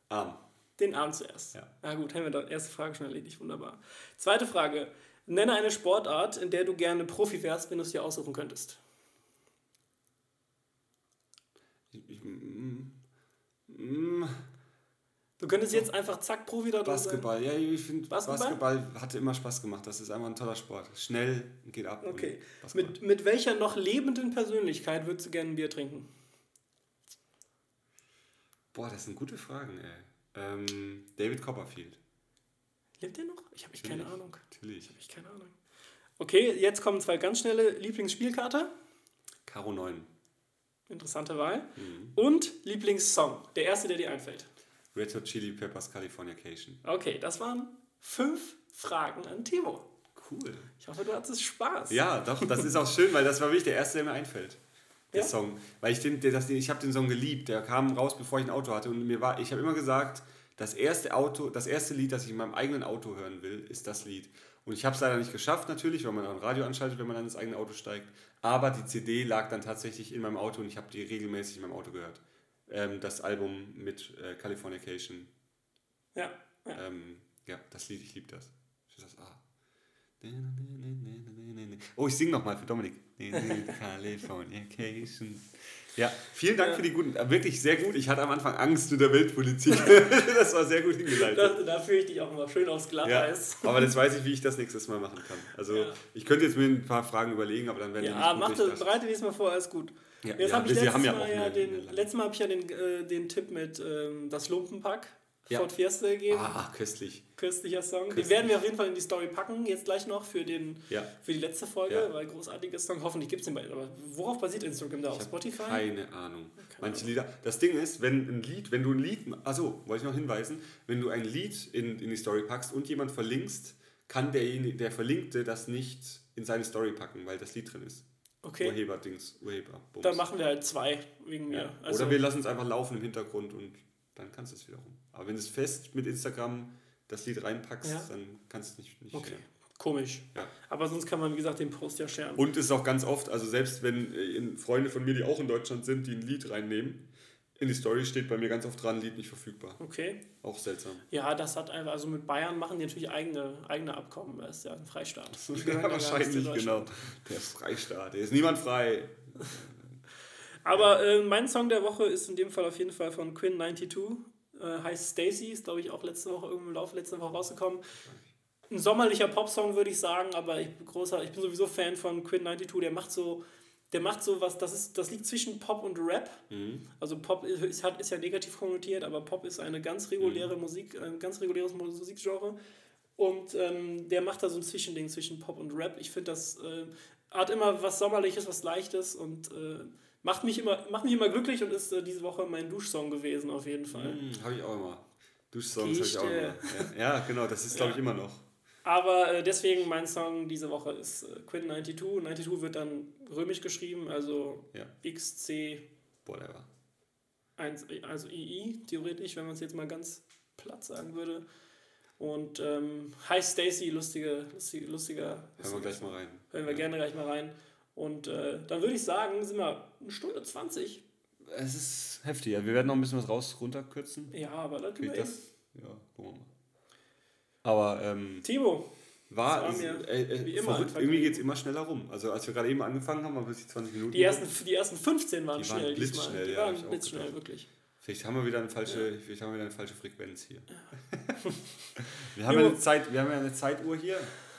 Arm. Den Arm zuerst. Ja. Na gut, haben wir da erste Frage schon erledigt. Wunderbar. Zweite Frage. Nenne eine Sportart, in der du gerne Profi wärst, wenn du es dir aussuchen könntest. Ich, ich, mm, mm, Du könntest jetzt einfach zack Profi da drin sein. Basketball. Ja, ich finde, Basketball? Basketball? hatte immer Spaß gemacht. Das ist einfach ein toller Sport. Schnell, geht ab. Okay. Basketball. Mit, mit welcher noch lebenden Persönlichkeit würdest du gerne ein Bier trinken? Boah, das sind gute Fragen, ey. Ähm, David Copperfield. Lebt der noch? Ich habe keine. Ahnung. Natürlich. Ich keine Ahnung. Okay, jetzt kommen zwei ganz schnelle Lieblingsspielkarte. Karo 9. Interessante Wahl. Mhm. Und Lieblingssong. Der erste, der dir einfällt. Red Hot Chili Peppers Californication. Okay, das waren fünf Fragen an Timo. Cool. Ich hoffe, du hattest Spaß. Ja, doch, das ist auch schön, weil das war wirklich der erste, der mir einfällt. Der Ja? Song. Weil ich den, der, das, ich habe den Song geliebt. Der kam raus, bevor ich ein Auto hatte. Und mir war, ich habe immer gesagt, das erste Auto, das erste Lied, das ich in meinem eigenen Auto hören will, ist das Lied. Und ich habe es leider nicht geschafft, natürlich, weil man auch ein Radio anschaltet, wenn man dann ins eigene Auto steigt. Aber die CD lag dann tatsächlich in meinem Auto und ich habe die regelmäßig in meinem Auto gehört. Ähm, das Album mit äh, Californication. Ja, ja. Ähm, ja, das Lied, ich liebe das. Ich das ah. Oh, ich singe nochmal für Dominik. Californication. Ja, vielen Dank Ja. für die guten, äh, wirklich sehr gut. Ich hatte am Anfang Angst mit der Weltpolitik. das war sehr gut hingeleitet. Da, da führe ich dich auch mal schön aufs Ja, Glatteis. aber das weiß ich, wie ich das nächstes Mal machen kann. Also Ja. ich könnte jetzt mir ein paar Fragen überlegen, aber dann werden die Ja, nicht mach gut das, durchdacht. bereite diesmal vor, alles gut. Ja, Jetzt ja, habe ich letztes haben ja Mal auch ja eine- den, letztes Mal habe ich ja den, äh, den Tipp mit ähm, das Lumpenpack Ja. Ford Fiesta gegeben. Ah, köstlich. Köstlicher Song. Den Köstlich. werden wir auf jeden Fall in die Story packen, jetzt gleich noch für, den, Ja. für die letzte Folge, Ja. weil großartiger Song. Hoffentlich gibt es den bald. Aber worauf basiert Instagram da? Auf Spotify? Keine Ahnung. Keine Manche Lieder. Das Ding ist, wenn ein Lied, wenn du ein Lied, also wollte ich noch hinweisen, wenn du ein Lied in, in die Story packst und jemand verlinkst, kann derjenige, der Verlinkte das nicht in seine Story packen, weil das Lied drin ist. Okay, Urheber-Dings, Urheber. Bums. dann machen wir halt zwei wegen mir. ja. Also, Oder wir lassen es einfach laufen im Hintergrund und dann kannst du es wiederum. Aber wenn du es fest mit Instagram das Lied reinpackst, Ja. dann kannst du es nicht, nicht okay, sharen. komisch. Ja. Aber sonst kann man, wie gesagt, den Post ja sharen. Und es ist auch ganz oft, also selbst wenn äh, Freunde von mir, die auch in Deutschland sind, die ein Lied reinnehmen, in die Story steht bei mir ganz oft dran, Lied nicht verfügbar. Okay. Auch seltsam. Ja, das hat einfach, also mit Bayern machen die natürlich eigene, eigene Abkommen, das ist ja ein Freistaat. Ja, wahrscheinlich, genau. Der Freistaat, der ist niemand frei. Aber äh, mein Song der Woche ist in dem Fall auf jeden Fall von Quinn92. Äh, heißt Stacy, ist glaube ich auch letzte Woche im Laufe letzter Woche rausgekommen. Ein sommerlicher Popsong würde ich sagen, aber ich bin großer, ich bin sowieso Fan von Quinn92. Der macht so, der macht so was, das ist, das liegt zwischen Pop und Rap. Mhm. Also Pop ist, hat, ist ja negativ konnotiert, aber Pop ist eine ganz reguläre Musik, ein ganz reguläres Musikgenre. Und ähm, der macht da so ein Zwischending zwischen Pop und Rap. Ich finde, das äh, hat immer was Sommerliches, was Leichtes und äh, macht, mich immer, macht mich immer glücklich und ist äh, diese Woche mein Duschsong gewesen, auf jeden Fall. Hm, habe ich auch immer. Duschsongs habe ich auch immer. Ja, ja, genau, das ist glaube ich Ja. immer noch. Aber äh, deswegen mein Song diese Woche ist äh, Quinn92. 92 wird dann römisch geschrieben, also Ja. XC Whatever. 1, also II, theoretisch, wenn man es jetzt mal ganz platt sagen würde. Und ähm, Hi Stacy, lustige, lustige, lustiger. Hören wir gleich mal rein. Hören wir Ja. gerne gleich mal rein. Und äh, dann würde ich sagen, sind wir eine Stunde 20. Es ist heftig. Ja. Wir werden noch ein bisschen was raus runterkürzen. Ja, aber Geht kriegen wir das? Ja, gucken wir mal. Aber ähm, Timo, war, es, äh, äh, wie immer verrückt. irgendwie geht es immer schneller rum. Also als wir gerade eben angefangen haben, waren wir bis 20 Minuten. Die ersten, die ersten 15 waren Die waren schnell blitzschnell, diesmal. Die ja, waren blitzschnell, wirklich. Vielleicht haben wir wieder eine falsche, vielleicht haben wir wieder eine falsche Frequenz hier. wir, haben ja eine Zeit, wir haben ja eine Zeituhr hier.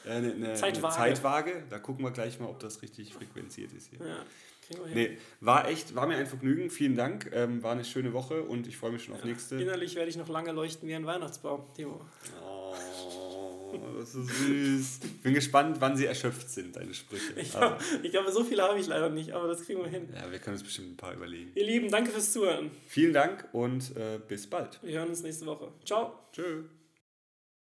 Äh, eine, eine, Zeitwaage. eine Zeitwaage. Da gucken wir gleich mal, ob das richtig frequenziert ist hier. Ja, kriegen wir hin. Nee, war echt, war mir ein Vergnügen. Vielen Dank. Ähm, war eine schöne Woche und ich freue mich schon auf nächste. Innerlich werde ich noch lange leuchten wie ein Weihnachtsbaum, Timo. Oh, das ist süß. Bin gespannt, wann sie erschöpft sind, deine Sprüche. Ich, glaube, ich glaube, so viele habe ich leider nicht, aber das kriegen wir hin. ja, wir können uns bestimmt ein paar überlegen. Ihr Lieben, danke fürs Zuhören. Vielen Dank und äh, bis bald. Wir hören uns nächste Woche. Ciao. Tschö.